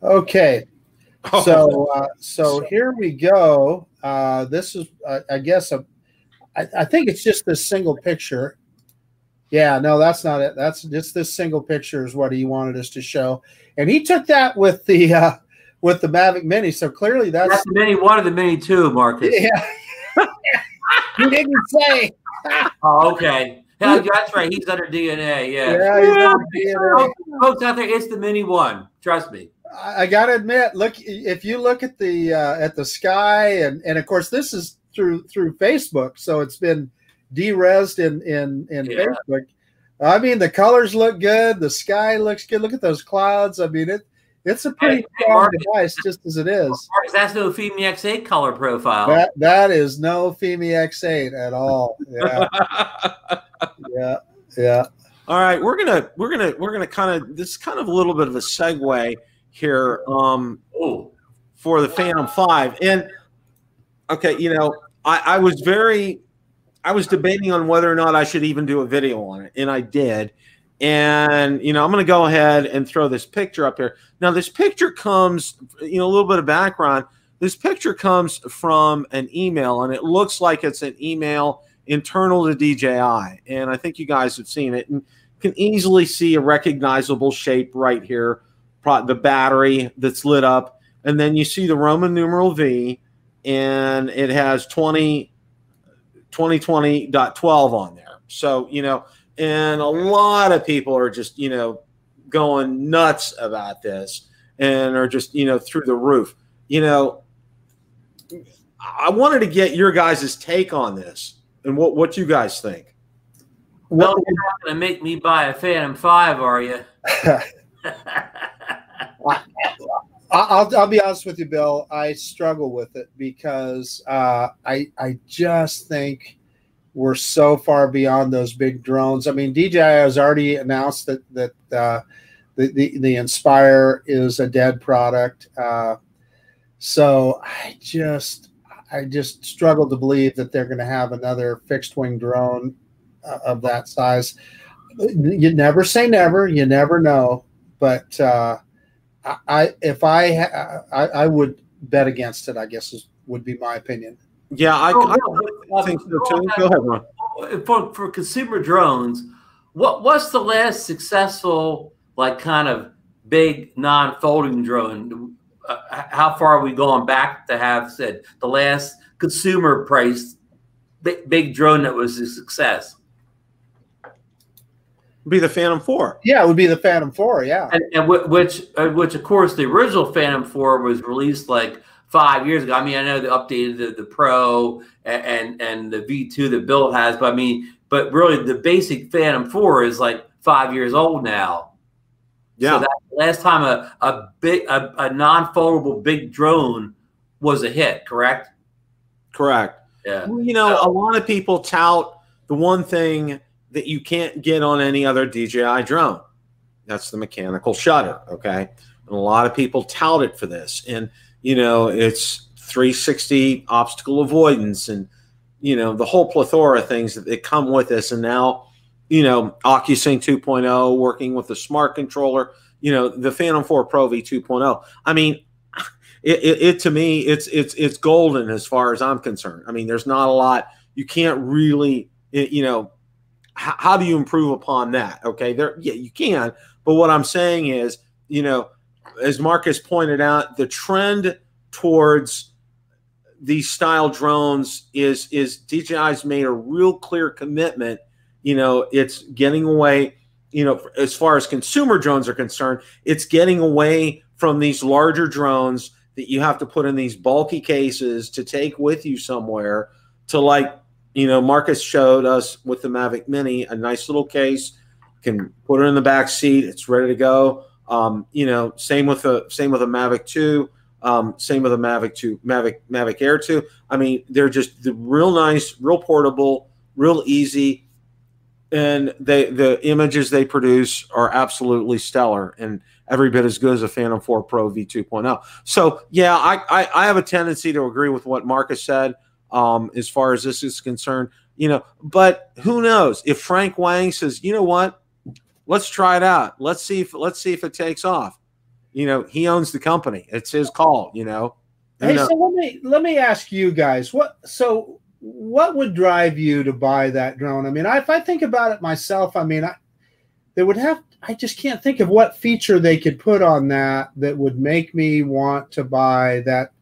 Okay oh. so uh, so here we go. Uh, this is uh, i guess a, I, I think it's just this single picture yeah, no, that's not it. That's just this single picture is what he wanted us to show, and he took that with the uh, with the Mavic Mini. So clearly, that's, that's the Mini one of the Mini two, Marcus. Yeah, he didn't say. oh, okay. Yeah, that's right. He's under DNA. Yeah. Yeah, yeah. DNA. Folks out there, it's the Mini one. Trust me. I got to admit, look if you look at the uh, at the sky, and and of course this is through through Facebook, so it's been derezzed in in in yeah. Facebook. I mean, the colors look good. The sky looks good. Look at those clouds. I mean, it it's a pretty hey, strong Marcus, device, just as it is. Marcus, that's no Fimi X8 color profile. That that is no Fimi X8 at all. Yeah, yeah, yeah. All right, we're gonna we're gonna we're gonna kind of this is kind of a little bit of a segue here um, for the Phantom Five, and okay, you know, I, I was very I was debating on whether or not I should even do a video on it, and I did. And you know, I'm going to go ahead and throw this picture up here. Now, this picture comes, you know, a little bit of background. This picture comes from an email, and it looks like it's an email internal to DJI. And I think you guys have seen it, and can easily see a recognizable shape right here the battery that's lit up, and then you see the Roman numeral V, and it has 20, 2020.12 on there. So, you know, and a lot of people are just, you know, going nuts about this and are just, you know, through the roof. You know, I wanted to get your guys' take on this and what, what you guys think. Well, you're not going to make me buy a Phantom 5, are you? I'll, I'll be honest with you, Bill. I struggle with it because uh, I I just think we're so far beyond those big drones. I mean, DJI has already announced that that uh, the, the, the Inspire is a dead product. Uh, so I just I just struggle to believe that they're going to have another fixed wing drone uh, of that size. You never say never. You never know. But uh, I, if I, I, I would bet against it. I guess is, would be my opinion. Yeah, I, oh, I think so too. Go ahead, Ron. For, for consumer drones, what what's the last successful like kind of big non-folding drone? Uh, how far are we going back to have said the last consumer price big, big drone that was a success? Be the Phantom Four. Yeah, it would be the Phantom Four. Yeah, and, and which, uh, which of course, the original Phantom Four was released like five years ago. I mean, I know they updated the, the Pro and, and, and the V two that Bill has, but I mean, but really, the basic Phantom Four is like five years old now. Yeah. So that last time a a big a, a non foldable big drone was a hit, correct? Correct. Yeah. Well, you know, so, a lot of people tout the one thing that you can't get on any other DJI drone. That's the mechanical shutter. Okay. And a lot of people tout it for this. And, you know, it's 360 obstacle avoidance and, you know, the whole plethora of things that, that come with this. And now, you know, OcuSync 2.0 working with the smart controller, you know, the Phantom 4 Pro V 2.0. I mean, it, it, it, to me, it's it's it's golden as far as I'm concerned. I mean, there's not a lot you can't really, you know, how, how do you improve upon that? Okay, there, yeah, you can. But what I'm saying is, you know, as Marcus pointed out, the trend towards these style drones is is DJI's made a real clear commitment. You know, it's getting away. You know, as far as consumer drones are concerned, it's getting away from these larger drones that you have to put in these bulky cases to take with you somewhere to like you know, Marcus showed us with the Mavic Mini a nice little case. Can put it in the back seat. It's ready to go. Um, you know, same with the same with the Mavic Two. Um, same with the Mavic Two, Mavic Mavic Air Two. I mean, they're just the real nice, real portable, real easy, and they the images they produce are absolutely stellar and every bit as good as a Phantom 4 Pro V2.0. So yeah, I, I I have a tendency to agree with what Marcus said um, as far as this is concerned. You know, but who knows if Frank Wang says, you know what, let's try it out. Let's see if let's see if it takes off. You know, he owns the company. It's his call. You know. Hey, so let me let me ask you guys what so what would drive you to buy that drone? I mean, I, if I think about it myself, I mean, I they would have. I just can't think of what feature they could put on that that would make me want to buy that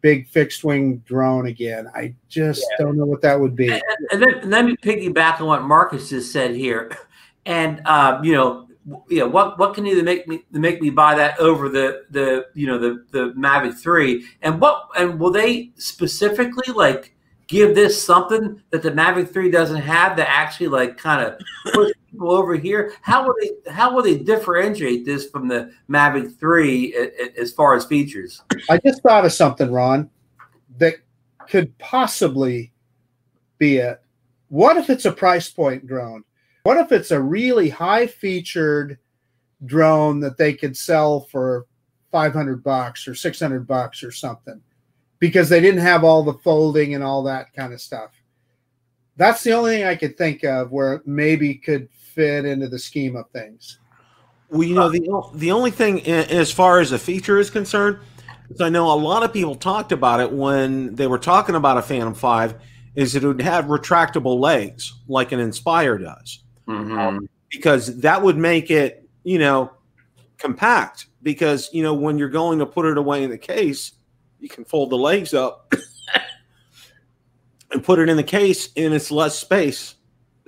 big fixed wing drone again. I just yeah. don't know what that would be. And, and then let me piggyback on what Marcus just said here, and uh, you know, know, what what can either make me make me buy that over the the you know the the Mavic Three, and what and will they specifically like give this something that the Mavic 3 doesn't have that actually like kind of push people over here? How will they how will they differentiate this from the Mavic 3 as far as features? I just thought of something, Ron, that could possibly be it. What if it's a price point drone? What if it's a really high featured drone that they could sell for 500 bucks or 600 bucks or something? because they didn't have all the folding and all that kind of stuff. That's the only thing I could think of where maybe could fit into the scheme of things. Well, you know, the the only thing as far as a feature is concerned, is I know a lot of people talked about it when they were talking about a Phantom Five, is it would have retractable legs like an Inspire does, mm-hmm. um, because that would make it, you know, compact because you know when you're going to put it away in the case, you can fold the legs up and put it in the case, and it's less space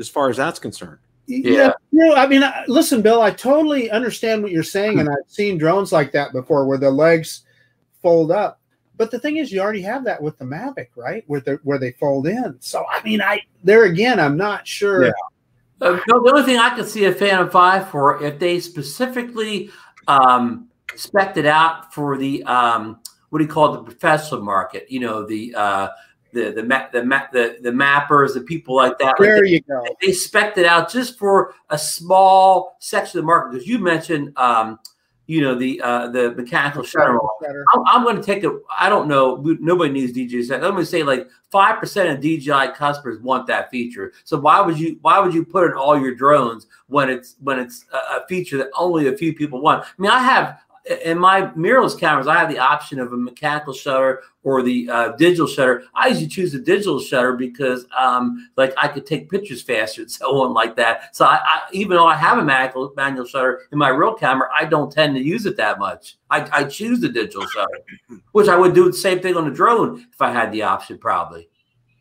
as far as that's concerned. Yeah. yeah. I mean, listen, Bill, I totally understand what you're saying. And I've seen drones like that before where the legs fold up. But the thing is, you already have that with the Mavic, right? Where they where they fold in. So I mean, I there again, I'm not sure. Yeah. Uh, no, the only thing I could see a Phantom Five for if they specifically um, spec it out for the um, what do you call it, the professional market? You know, the uh, the the the, the the mappers, the people like that. There like they, you go. They spec it out just for a small section of the market because you mentioned. Um, you know the uh, the mechanical shutter. I'm, I'm going to take a. I don't know. Nobody needs DJI. I'm going to say like five percent of DJI customers want that feature. So why would you why would you put in all your drones when it's when it's a feature that only a few people want? I mean, I have in my mirrorless cameras, I have the option of a mechanical shutter or the uh, digital shutter. I usually choose the digital shutter because, um, like, I could take pictures faster and so on, like that. So, I, I, even though I have a manual, manual shutter in my real camera, I don't tend to use it that much. I, I choose the digital shutter, which I would do the same thing on the drone if I had the option, probably,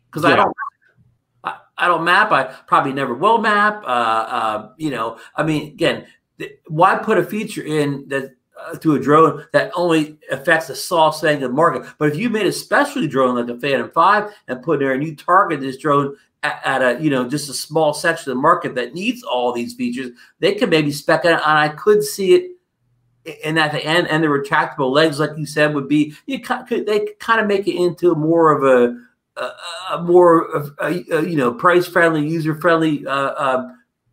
because yeah. I don't. I, don't map. I probably never will map. Uh, uh, you know, I mean, again, why put a feature in that to a drone that only affects a soft segment of the market. But if you made a specialty drone like a Phantom 5 and put in there and you target this drone at, at, a, you know, just a small section of the market that needs all these features, they could maybe spec it. And I could see it and at the end and the retractable legs, like you said, would be, you could, they could kind of make it into more of a, a, a more of a, you know, price friendly, user friendly. Uh, uh,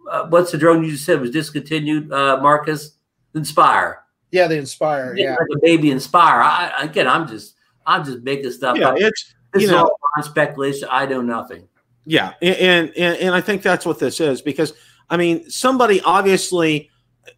uh, what's the drone you just said was discontinued, uh, Marcus? Inspire. Yeah, the Inspire. Yeah, like a baby Inspire. I, again, I'm just I'm just making stuff yeah, up. It's this you is know all speculation. I know nothing. Yeah, and, and and I think that's what this is because I mean somebody obviously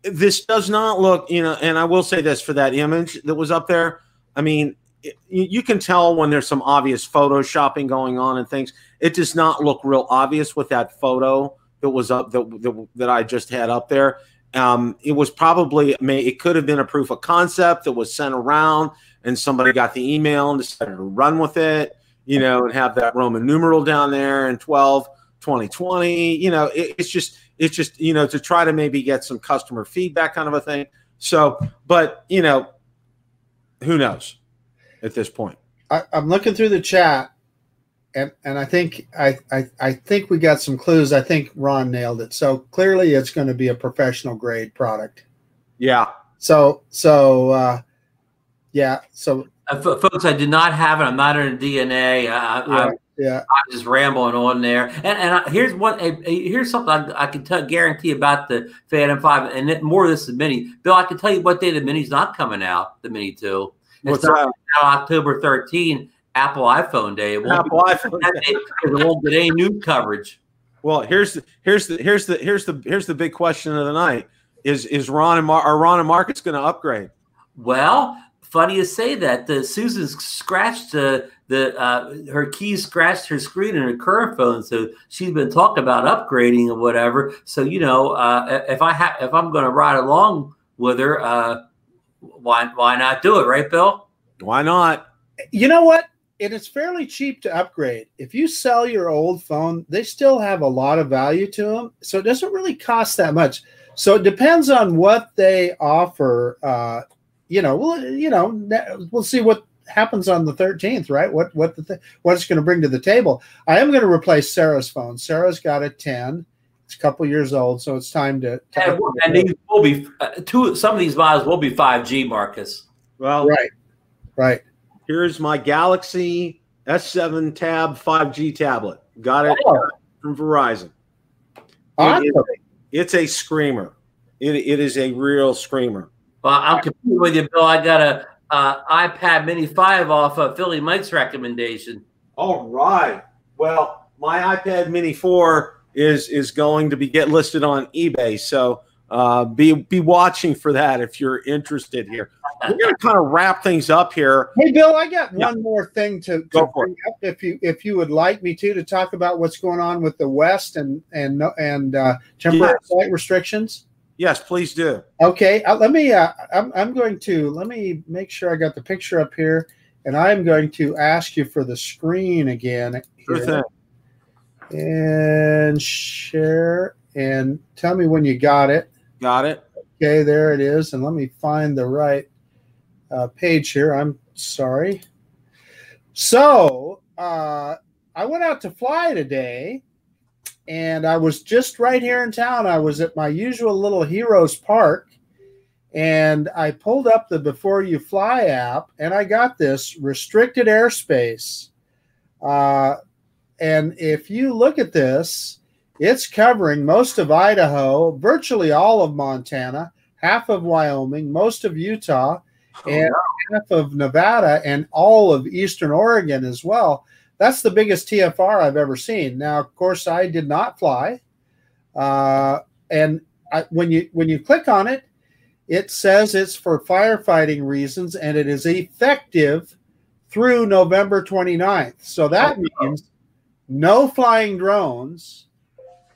this does not look you know, and I will say this for that image that was up there. I mean, it, you can tell when there's some obvious photoshopping going on and things. It does not look real obvious with that photo that was up that that, that I just had up there. Um, it was probably it could have been a proof of concept that was sent around, and somebody got the email and decided to run with it, you know, and have that Roman numeral down there and 12, 2020. You know, it, it's just it's just you know to try to maybe get some customer feedback kind of a thing. So, but you know, who knows at this point? I, I'm looking through the chat and and I think I, I I think we got some clues. I think Ron nailed it. So clearly, it's going to be a professional grade product. Yeah. So so uh, yeah. So uh, folks, I did not have it. I'm not in DNA. I, yeah, I'm, yeah. I'm just rambling on there. And and I, here's one. here's something I, I can tell, guarantee about the Phantom Five, and it, more of this is Mini. Bill, I can tell you what day the Mini's not coming out. The Mini Two. It's What's that? October 13 Apple iPhone Day. It won't Apple iPhone Day because it won't get any news coverage. Well, here's the here's the here's the here's the here's the big question of the night: is is Ron and Mar- are Ron and Marcus going to upgrade? Well, funny you say that. The Susan scratched the the uh, her keys scratched her screen in her current phone, so she's been talking about upgrading or whatever. So you know, uh, if I have if I'm going to ride along with her, uh, why why not do it, right, Bill? Why not? You know what? And it's fairly cheap to upgrade. If you sell your old phone, they still have a lot of value to them, so it doesn't really cost that much. So it depends on what they offer. Uh, you know, we'll you know we'll see what happens on the 13th, right? What what the th- what it's going to bring to the table. I am going to replace Sarah's phone. Sarah's got a 10. It's a couple years old, so it's time to. to and, and these will be uh, two. Some of these models will be 5G, Marcus. Well, right, right. Here's my Galaxy S7 Tab 5G tablet. Got it oh. from Verizon. Awesome. It, it's a screamer. It, it is a real screamer. Well, I'm competing with you, Bill. I got a uh, iPad Mini 5 off of Philly Mike's recommendation. All right. Well, my iPad Mini 4 is is going to be get listed on eBay. So uh, be be watching for that if you're interested here. We're going to kind of wrap things up here. Hey, Bill, I got yeah. one more thing to, to bring up, if you if you would like me to, to talk about what's going on with the West and and and uh, temporary yes. flight restrictions. Yes, please do. Okay, uh, let me. Uh, I'm, I'm going to let me make sure I got the picture up here, and I'm going to ask you for the screen again. Sure thing. And share and tell me when you got it. Got it. Okay, there it is. And let me find the right uh, page here. I'm sorry. So uh, I went out to fly today, and I was just right here in town. I was at my usual little Heroes Park, and I pulled up the Before You Fly app, and I got this restricted airspace. Uh, and if you look at this, it's covering most of Idaho, virtually all of Montana, half of Wyoming, most of Utah, and half of Nevada, and all of Eastern Oregon as well. That's the biggest TFR I've ever seen. Now, of course, I did not fly, uh, and I, when you when you click on it, it says it's for firefighting reasons, and it is effective through November 29th. So that means no flying drones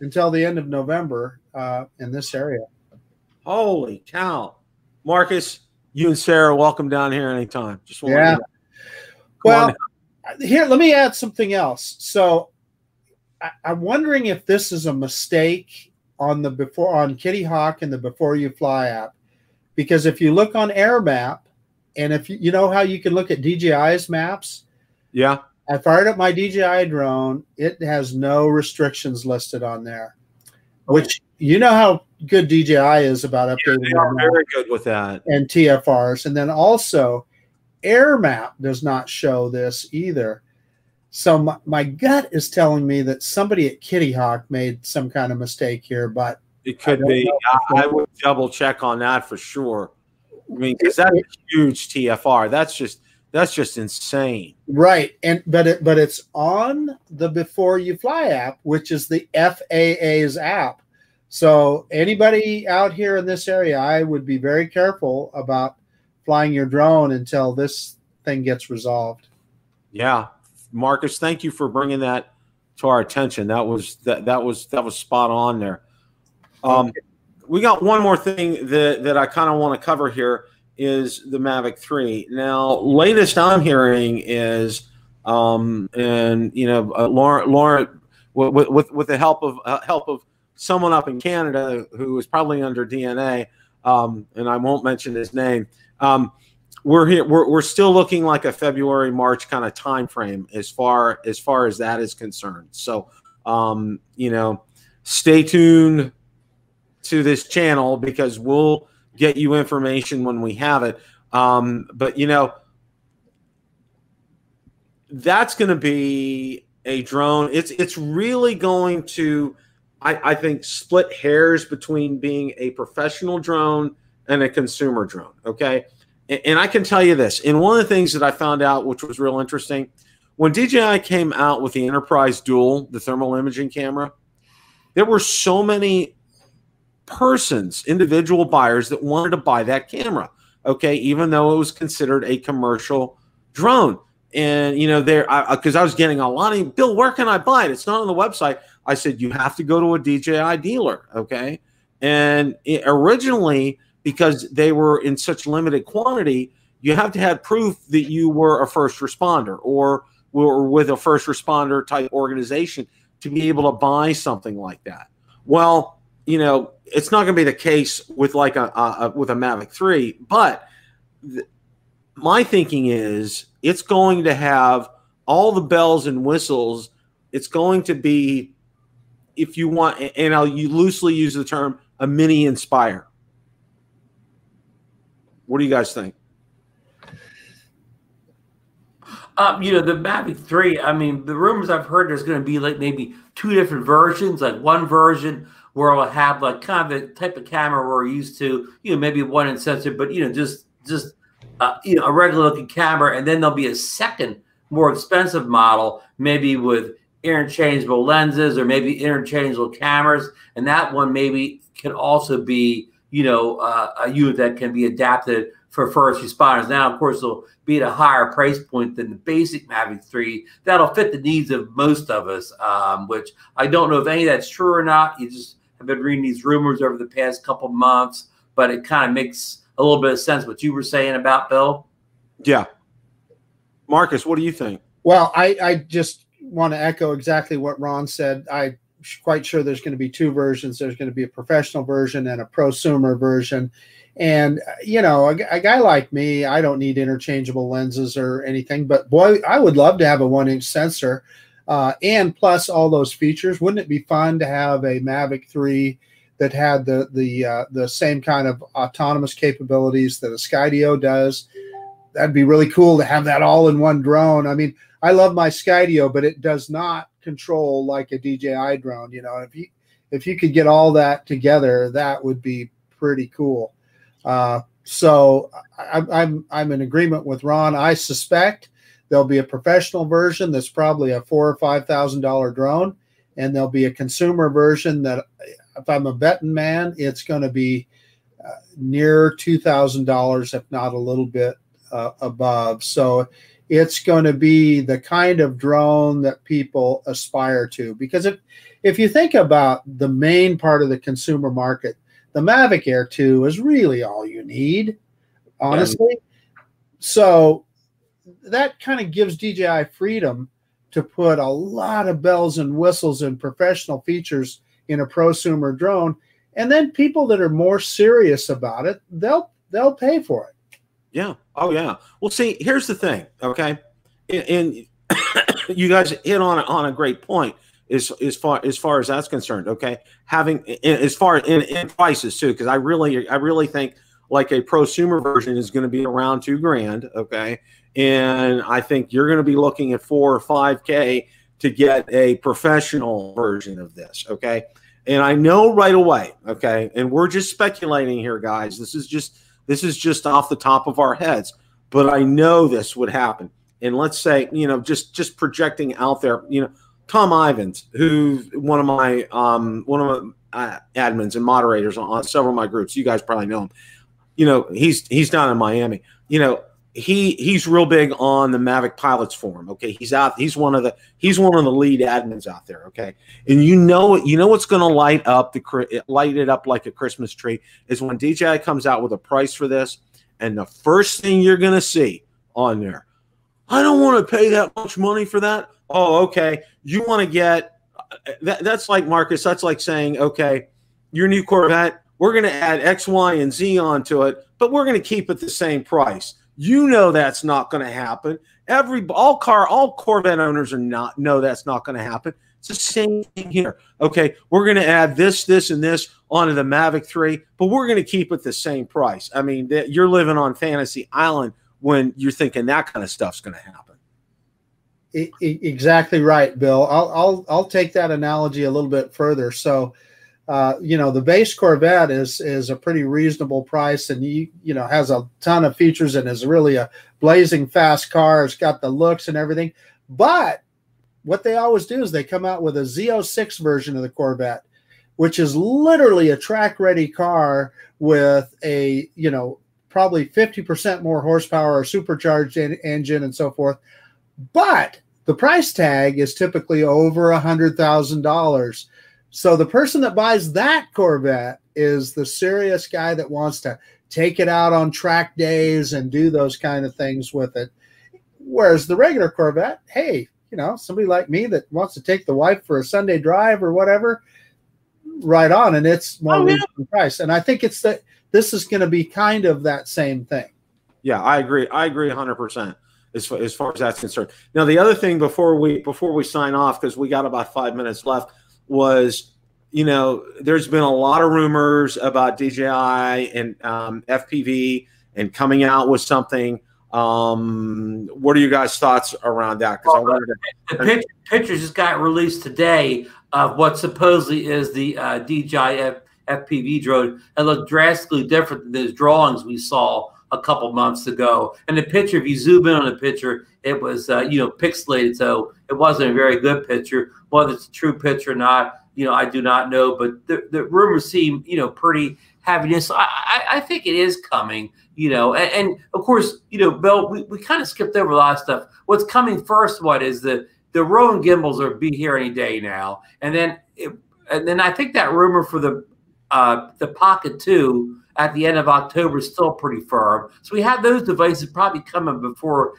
until the end of November uh, in this area. Holy cow. Marcus, you and Sarah, welcome down here anytime. Just want Yeah. Well, here, let me add something else. So I, I'm wondering if this is a mistake on the before on Kitty Hawk and the Before You Fly app, because if you look on AirMap, and if you, you know how you can look at DJI's maps, yeah. I fired up my DJI drone. It has no restrictions listed on there, which you know how good DJI is about updating They are very good with that. and TFRs. And then also, AirMap does not show this either. So my, my gut is telling me that somebody at Kitty Hawk made some kind of mistake here, but It could be. I, I would double check on that for sure. I mean, because that's a huge TFR. That's just that's just insane. right. And but it but it's on the Before You Fly app, which is the FAA's app. So anybody out here in this area, I would be very careful about flying your drone until this thing gets resolved. Yeah, Marcus, thank you for bringing that to our attention. That was that that was that was spot on there. Um, we got one more thing that that I kind of want to cover here is the Mavic Three. Now, latest I'm hearing is, um, and you know, uh, Lauren, Lauren, with with, with the help of uh, help of someone up in Canada who is probably under DNA, um, and I won't mention his name. Um, we're here we're, we're still looking like a february march kind of time frame as far as far as that is concerned so um you know stay tuned to this channel because we'll get you information when we have it um but you know that's going to be a drone it's it's really going to I, I think split hairs between being a professional drone and a consumer drone okay and, and I can tell you this. And one of the things that I found out, which was real interesting, when DJI came out with the Enterprise Dual, the thermal imaging camera, there were so many persons, individual buyers that wanted to buy that camera. Okay, even though it was considered a commercial drone. And you know, there because I, I was getting a lot of Bill, where can I buy it? It's not on the website. I said you have to go to a DJI dealer. Okay, and it, originally because they were in such limited quantity, you have to have proof that you were a first responder or were with a first responder type organization to be able to buy something like that. Well, you know, it's not going to be the case with like a, a with a Mavic 3, but th- my thinking is it's going to have all the bells and whistles. It's going to be if you want and I'll loosely use the term a mini inspire what do you guys think? Um, you know, the Mavic 3, I mean, the rumors I've heard there's going to be like maybe two different versions, like one version where it'll have like kind of the type of camera we're used to, you know, maybe one in sensor, but you know, just just uh, you know, a regular looking camera, and then there'll be a second, more expensive model, maybe with interchangeable lenses or maybe interchangeable cameras, and that one maybe can also be, you know, uh, a unit that can be adapted for first responders. Now, of course, it'll be at a higher price point than the basic Mavic 3. That'll fit the needs of most of us, um, which I don't know if any of that's true or not. You just have been reading these rumors over the past couple months, but it kind of makes a little bit of sense what you were saying about Bill. Yeah. Marcus, what do you think? Well, I, I just want to echo exactly what Ron said. I'm quite sure there's going to be two versions. There's going to be a professional version and a prosumer version. And, uh, you know, a, a, guy like me, I don't need interchangeable lenses or anything, but boy, I would love to have a one inch sensor uh, and plus all those features. Wouldn't it be fun to have a Mavic 3 that had the, the, uh, the same kind of autonomous capabilities that a Skydio does? That'd be really cool to have that all in one drone. I mean, I love my Skydio, but it does not control like a DJI drone. You know, if you if you could get all that together, that would be pretty cool. Uh, so I, I'm I'm in agreement with Ron. I suspect there'll be a professional version that's probably a four or five thousand dollar drone, and there'll be a consumer version that, if I'm a betting man, it's going to be uh, near two thousand dollars, if not a little bit uh, above. So it's going to be the kind of drone that people aspire to. Because if if you think about the main part of the consumer market, the Mavic Air 2 is really all you need, honestly. Yeah. So that kind of gives DJI freedom to put a lot of bells and whistles and professional features in a prosumer drone. And then people that are more serious about it, they'll they'll pay for it. Yeah. Oh yeah. Well, see, here's the thing. Okay, and, and you guys hit on on a great point as as far as far as that's concerned. Okay, having as far in, in prices too, because I really I really think like a prosumer version is going to be around two grand. Okay, and I think you're going to be looking at four or five k to get a professional version of this. Okay. And I know right away, okay, and we're just speculating here, guys. This is just this is just off the top of our heads, but I know this would happen. And let's say, you know, just just projecting out there, you know, Tom Ivins, who one of my um, one of my uh, admins and moderators on, on several of my groups. You guys probably know him. You know, he's he's down in Miami. You know, he he's real big on the Mavic Pilots forum. Okay, he's out. He's one of the he's one of the lead admins out there. Okay, and you know you know what's going to light up the light it up like a Christmas tree is when DJI comes out with a price for this, and the first thing you're going to see on there, I don't want to pay that much money for that. Oh, okay. You want to get uh, that? That's like Marcus. That's like saying, okay, your new Corvette. We're going to add X, Y, and Z onto it, but we're going to keep it the same price you know that's not going to happen. Every all car, all Corvette owners are not know that's not going to happen. It's the same thing here. Okay, we're going to add this, this, and this onto the Mavic 3, but we're going to keep it the same price. I mean, you're living on Fantasy Island when you're thinking that kind of stuff's going to happen. Exactly right, Bill. I'll, I'll I'll take that analogy a little bit further. So, uh, you know, the base Corvette is is a pretty reasonable price, and you you know has a ton of features and is really a blazing fast car. It's got the looks and everything. But what they always do is they come out with a Z06 version of the Corvette, which is literally a track ready car with a you know probably 50% more horsepower, a supercharged en- engine, and so forth. But the price tag is typically over a hundred thousand dollars so the person that buys that Corvette is the serious guy that wants to take it out on track days and do those kind of things with it. Whereas the regular Corvette, hey, you know, somebody like me that wants to take the wife for a Sunday drive or whatever, right on, and it's more oh, yeah. price. And I think it's that this is going to be kind of that same thing. Yeah, I agree. I agree 100 percent as far, as far as that's concerned. Now, the other thing before we before we sign off because we got about five minutes left was you know there's been a lot of rumors about DJI and um, FPV and coming out with something. Um, what are you guys' thoughts around that? Because well, I wanted to. The picture, pictures just got released today of what supposedly is the uh, DJI F, FPV drone. It looked drastically different than those drawings we saw a couple months ago. And the picture, if you zoom in on the picture, it was uh, you know pixelated, so it wasn't a very good picture. Whether it's a true picture or not, you know, I do not know, but the, the rumors seem, you know, pretty heavy. So I, I, I think it is coming, you know, and, and of course, you know, Bill, we, we kind of skipped over a lot of stuff. What's coming first, what is the, the Ronin gimbals are be here any day now. And then it, and then I think that rumor for the uh, the Pocket Two at the end of October is still pretty firm. So we have those devices probably coming before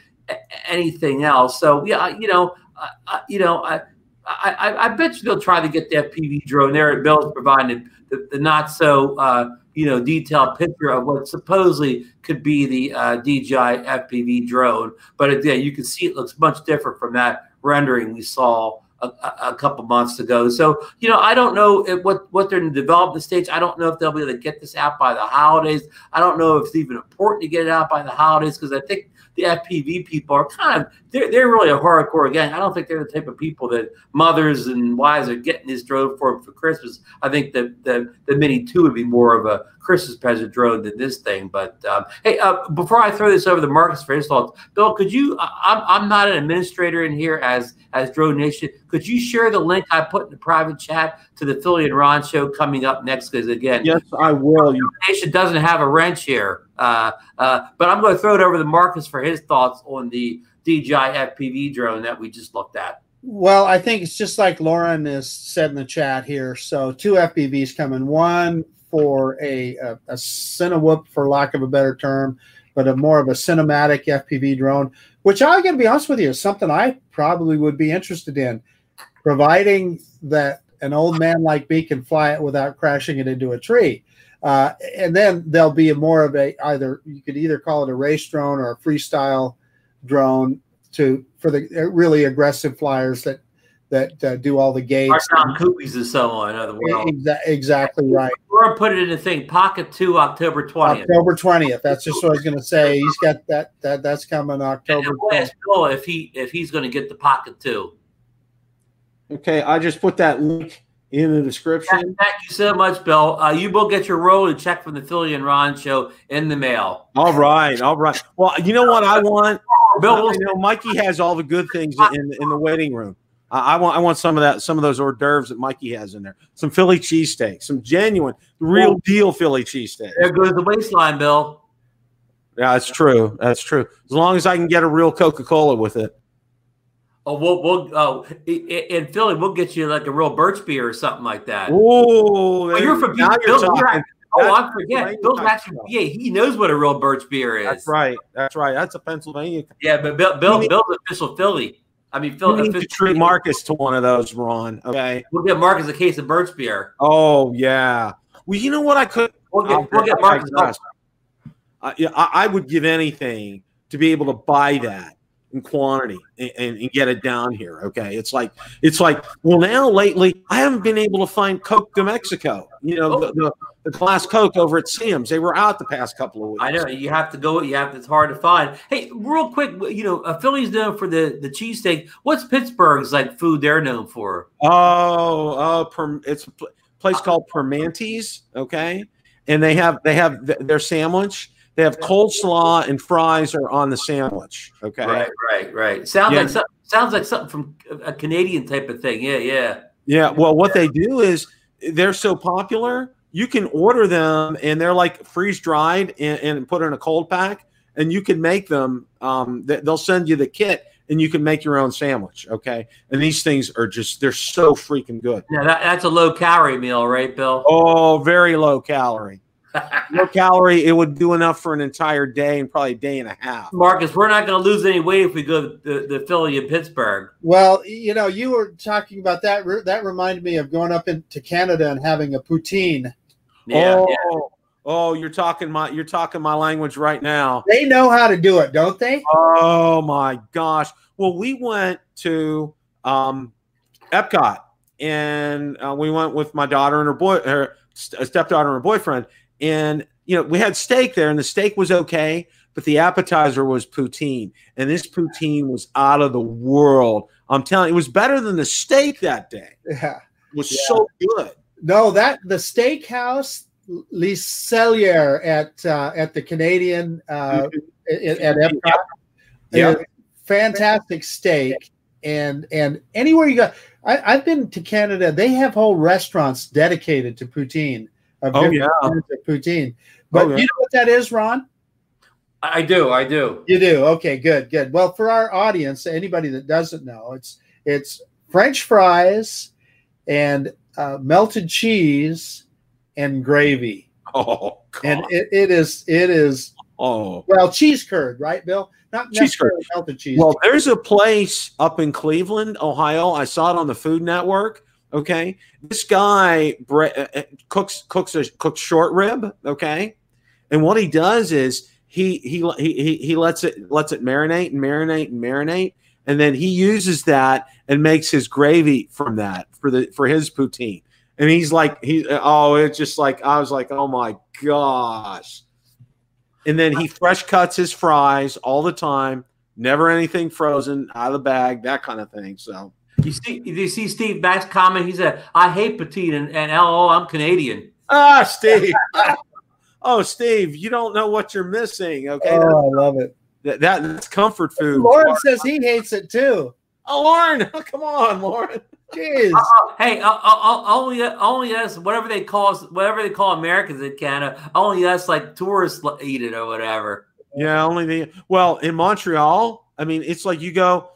anything else. So yeah, you know, uh, you know, I, I, I bet you they'll try to get the FPV drone there. Bill's providing the, the not so uh, you know detailed picture of what supposedly could be the uh, DJI FPV drone, but again, you can see it looks much different from that rendering we saw a, a, couple months ago. So, you know, I don't know what what they're in the development stage. I don't know if they'll be able to get this out by the holidays. I don't know if it's even important to get it out by the holidays because I think the FPV people are kind of they're, they're really a hardcore gang. I don't think they're the type of people that mothers and wives are getting this drone for for Christmas. I think that the, the Mini Two would be more of a Christmas present drone than this thing. But um, hey, uh, before I throw this over to Marcus for his thoughts, Bill, could you? I'm I'm not an administrator in here as as Drone Nation. Could you share the link I put in the private chat to the Philly and Ron show coming up next? Because again, yes, I will. Drone Nation doesn't have a wrench here. Uh, uh, but I'm going to throw it over to Marcus for his thoughts on the DJI FPV drone that we just looked at. Well, I think it's just like Lauren has said in the chat here. So two FPVs coming. One for a a, a Cinewhoop, for lack of a better term, but a more of a cinematic FPV drone, which I got to be honest with you, is something I probably would be interested in, providing that an old man like me can fly it without crashing it into a tree. Uh, and then there'll be a more of a either you could either call it a race drone or a freestyle drone to for the uh, really aggressive flyers that that uh, do all the gates. Tom Coopies and so on. Other Exa- exactly right. Or put it in the thing. Pocket two, October twentieth. October twentieth. That's just what I was going to say. He's got that. That that's coming October. And Bill if he if he's going to get the pocket two. Okay, I just put that link in the description. Thank you so much, Bill. Uh, you will get your roll and check from the Philly and Ron show in the mail. All right, all right. Well, you know what I want, Bill. You know, Mikey has all the good things in in the waiting room. I, I want I want some of that, some of those hors d'oeuvres that Mikey has in there. Some Philly cheesesteak, some genuine, real deal Philly cheesesteak. There goes the waistline, Bill. Yeah, that's true. That's true. As long as I can get a real Coca Cola with it. Oh, we'll, we'll oh, in Philly, we'll get you like a real birch beer or something like that. Oh, well, you're from now Bill, you're you're Oh, I forget. Bill's actually, yeah, he knows what a real birch beer is. That's right. That's right. That's a Pennsylvania. Yeah, but Bill, Bill Bill's official Philly. I mean, Phil. You need to treat Marcus to one of those, Ron. Okay. We'll get Marcus a case of birch beer. Oh yeah. Well, you know what? I could. We'll get, we'll get Marcus. I, yeah, I, I would give anything to be able to buy that in quantity and, and, and, get it down here. Okay. It's like, it's like, well, now lately, I haven't been able to find Coke de Mexico, you know, the, the, the glass Coke over at Sam's. They were out the past couple of weeks. I know. You have to go, you have to, it's hard to find. Hey, real quick, you know, uh, Philly's known for the, the cheesesteak. What's Pittsburgh's like food they're known for? Oh, uh, per, it's a place called Primanti's. Okay. And they have, they have their sandwich they have coleslaw and fries are on the sandwich. Okay. Right, right, right. Sounds yeah. like some, sounds like something from a Canadian type of thing. Yeah, yeah. Yeah. Well, what they do is they're so popular, you can order them and they're like freeze dried and, and put in a cold pack, and you can make them. Um, they'll send you the kit and you can make your own sandwich. Okay. And these things are just, they're so freaking good. Yeah, that, that's a low calorie meal, right, Bill? Oh, very low calorie no calorie. It would do enough for an entire day and probably a day and a half. Marcus, we're not going to lose any weight if we go to the, the Philly and Pittsburgh. Well, you know, you were talking about that. That reminded me of going up into Canada and having a poutine. Yeah, oh, yeah. oh, you're talking my you're talking my language right now. They know how to do it, don't they? Oh my gosh. Well, we went to um, Epcot and uh, we went with my daughter and her boy, her stepdaughter and her boyfriend, and you know we had steak there and the steak was okay but the appetizer was poutine and this poutine was out of the world i'm telling you it was better than the steak that day yeah it was yeah. so good no that the steakhouse Les Cellier at uh, at the Canadian uh, mm-hmm. at, at Epcot. Yep. Fantastic steak, and and anywhere you go, I, I've been to Canada. They have whole restaurants dedicated to poutine of oh, yeah. poutine. But oh, yeah. you know what that is, Ron? I do. I do. You do. Okay, good, good. Well, for our audience, anybody that doesn't know, it's it's French fries and uh, melted cheese and gravy. Oh, God. And it, it is it is oh. well cheese curd, right, Bill? Not Cheese necessarily melted cheese. Well, there's a place up in Cleveland, Ohio. I saw it on the Food Network. Okay, this guy uh, uh, cooks cooks a cooks short rib. Okay, and what he does is he he he he, lets it lets it marinate and marinate and marinate, and then he uses that and makes his gravy from that for the for his poutine. And he's like he oh it's just like I was like oh my gosh. And then he fresh cuts his fries all the time, never anything frozen out of the bag, that kind of thing. So You see, you see Steve Mack's comment. He said, "I hate poutine and, and LO, I'm Canadian." ah, Steve. oh, Steve, you don't know what you're missing. Okay, oh, I love it. that, that that's comfort food. Lauren says he hates it too. Oh, Lauren, come on, Lauren. Jeez. Uh, hey, uh, uh, uh, only only us, whatever they call us, whatever they call Americans in Canada, only us like tourists eat it or whatever. Yeah, only the well in Montreal. I mean, it's like you go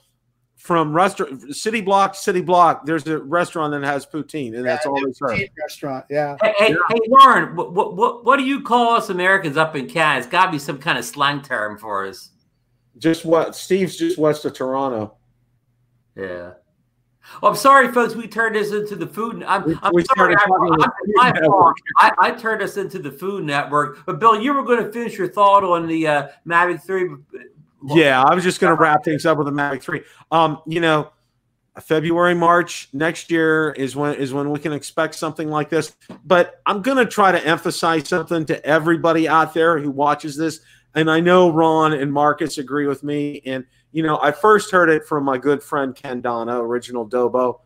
from restaurant city block city block. There's a restaurant that has poutine, and that's Yeah, all they serve. Restaurant. Yeah. Hey, hey, hey Lauren, what, what what what do you call us Americans up in Canada? It's got to be some kind of slang term for us. Just what Steve's just west of Toronto. Yeah. Well, I'm sorry, folks. We turned this into the food. I'm, We- I'm we sorry. started I, I, my Network. fault. I, I turned us into the Food Network. But Bill, you were going to finish your thought on the uh, Mavic Three. Yeah, I was just going to wrap things up with a Mavic Three. Um, you know, February, March next year is when is when we can expect something like this. But I'm going to try to emphasize something to everybody out there who watches this. And I know Ron and Marcus agree with me. And you know, I first heard it from my good friend Ken Donna, original Dobo.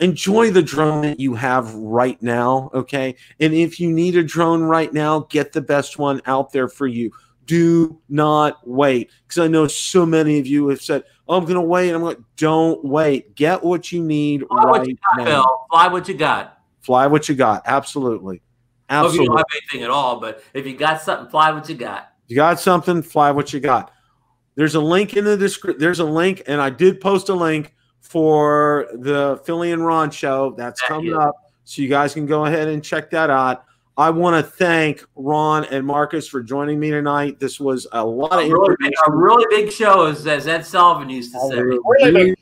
Enjoy the drone that you have right now, okay? And if you need a drone right now, get the best one out there for you do not wait because I know so many of you have said, "Oh, I'm going to wait." I'm like, "Don't wait. Get what you need Fly what right you got, now. Bill. Fly what you got. Fly what you got. Absolutely, Well, if you don't absolutely. have anything at all, but if you got something, fly what you got. You got something. Fly what you got. There's a link in the description. There's a link, and I did post a link for the Philly and Ron show. That's coming up, so you guys can go ahead and check that out. I want to thank Ron and Marcus for joining me tonight. This was a lot of really, big, information. a really big show, as, as Ed Sullivan used to say. Really big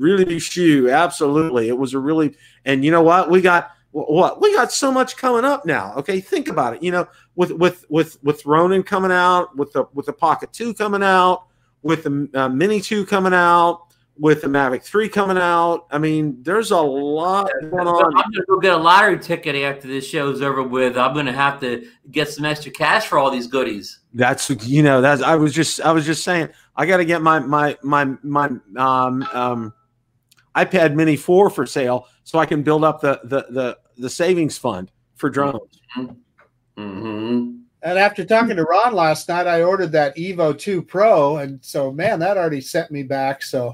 really big shoe. Absolutely, it was a really. And you know what? We got what we got so much coming up now. Okay, think about it. You know, with with with with Ronin coming out, with the with the Pocket Two coming out, with the uh, Mini Two coming out, with the Mavic Three coming out. I mean, there's a lot going on. I'm gonna go get a lottery ticket after this show's over with. I'm gonna have to get some extra cash for all these goodies. That's you know that's I was just I was just saying I got to get my my my my um um iPad Mini four for sale so I can build up the the the the savings fund for drones. Mm-hmm. And after talking to Ron last night, I ordered that Evo 2 Pro. And so, man, that already sent me back. So,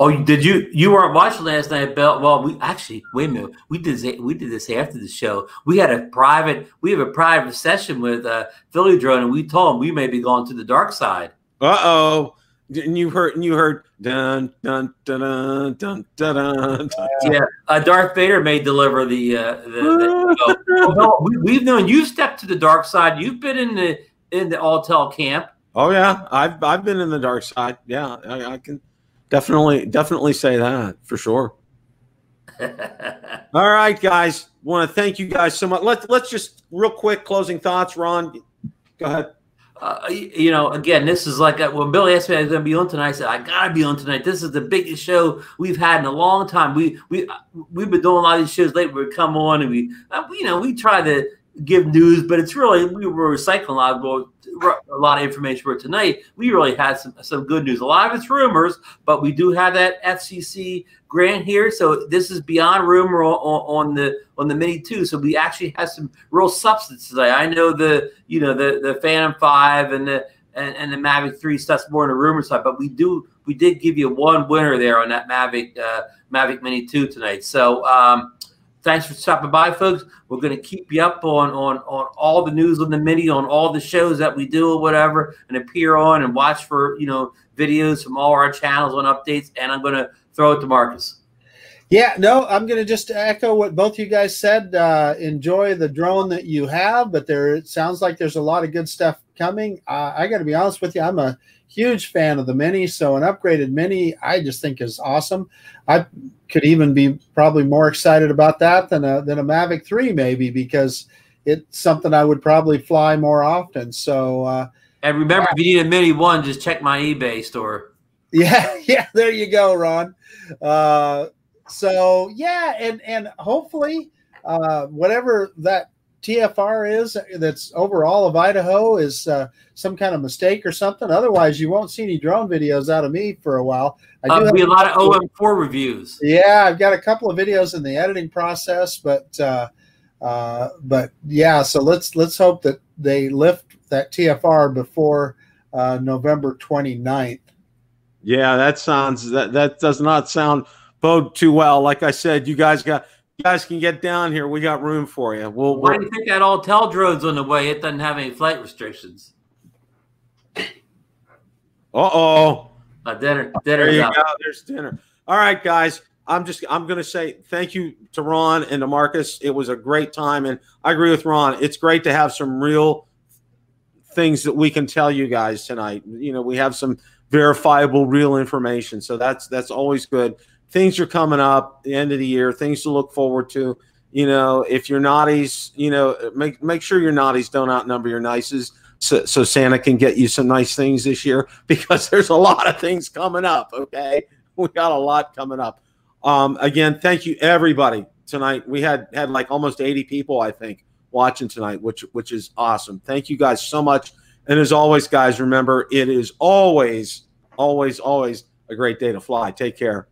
Oh, did you? You weren't watching last night, Bill? Well, we actually wait a minute. We did this, we did this after the show. We had a private. We have a private session with uh, Philly Drone, and we told him we may be going to the dark side. Uh oh. And you heard and you heard dun dun dun dun dun dun dun. dun. Yeah, uh, Darth Vader may deliver the. Uh, the, the oh, no, we, we've known you stepped to the dark side. You've been in the in the Autel camp. Oh yeah, I've I've been in the dark side. Yeah, I, I can definitely definitely say that for sure. All right, guys. Want to thank you guys so much. Let's let's just real quick closing thoughts. Ron, go ahead. uh, you know, again, this is like uh, when Billy asked me I was going to be on tonight. I said I got to be on tonight. This is the biggest show we've had in a long time. We we we've been doing a lot of these shows lately. We come on and we, uh, we- you know, we try to give news, but it's really we were recycling a lot of a lot of information for tonight. We really had some some good news. A lot of it's rumors, but we do have that FCC grant here. So this is beyond rumor on, on, the on the Mini Two. So we actually have some real substance today. I know the you know the the Phantom Five and the and, and the Mavic Three stuff's more on the rumor side, but we do we did give you one winner there on that Mavic uh, Mavic Mini Two tonight. So. Um, Thanks for stopping by, folks. We're going to keep you up on on on all the news on the mini, on all the shows that we do or whatever, and appear on and watch for you know videos from all our channels on updates. And I'm going to throw it to Marcus. Yeah, no, I'm going to just echo what both you guys said. Uh, enjoy the drone that you have, but there it sounds like there's a lot of good stuff coming. Uh, I got to be honest with you, I'm a huge fan of the Mini, so an upgraded Mini I just think is awesome. I could even be probably more excited about that than a than a Mavic 3 maybe because it's something I would probably fly more often. So uh, and remember, if you need a Mini One, just check my eBay store. Yeah, yeah, there you go, Ron. Uh, so yeah, and and hopefully, uh, whatever that TFR is that's over all of Idaho is uh, some kind of mistake or something. Otherwise, you won't see any drone videos out of me for a while. I do uh, be a lot of OM4 reviews. Yeah, I've got a couple of videos in the editing process, but uh, uh, but yeah. So let's let's hope that they lift that TFR before uh, November 29th. Yeah, that sounds that that does not sound bode too well. Like I said, you guys got you guys can get down here. We got room for you. We'll, Why we'll, do you think that Autel drone's on the way? It doesn't have any flight restrictions. Uh oh. Uh, dinner. Dinner. There you out. go. There's dinner. All right, guys. I'm just I'm going to say thank you to Ron and to Marcus. It was a great time, and I agree with Ron. It's great to have some real things that we can tell you guys tonight. You know, we have some verifiable, real information, so that's that's always good things are coming up the end of the year, things to look forward to. You know, if your naughties, you know, make make sure your naughties don't outnumber your nices, so, so Santa can get you some nice things this year because there's a lot of things coming up. Okay, we got a lot coming up. Um, again, thank you everybody tonight. We had had like almost 80 people, I think, watching tonight, which which is awesome. Thank you guys so much. And as always, guys, remember it is always, always, always a great day to fly. Take care.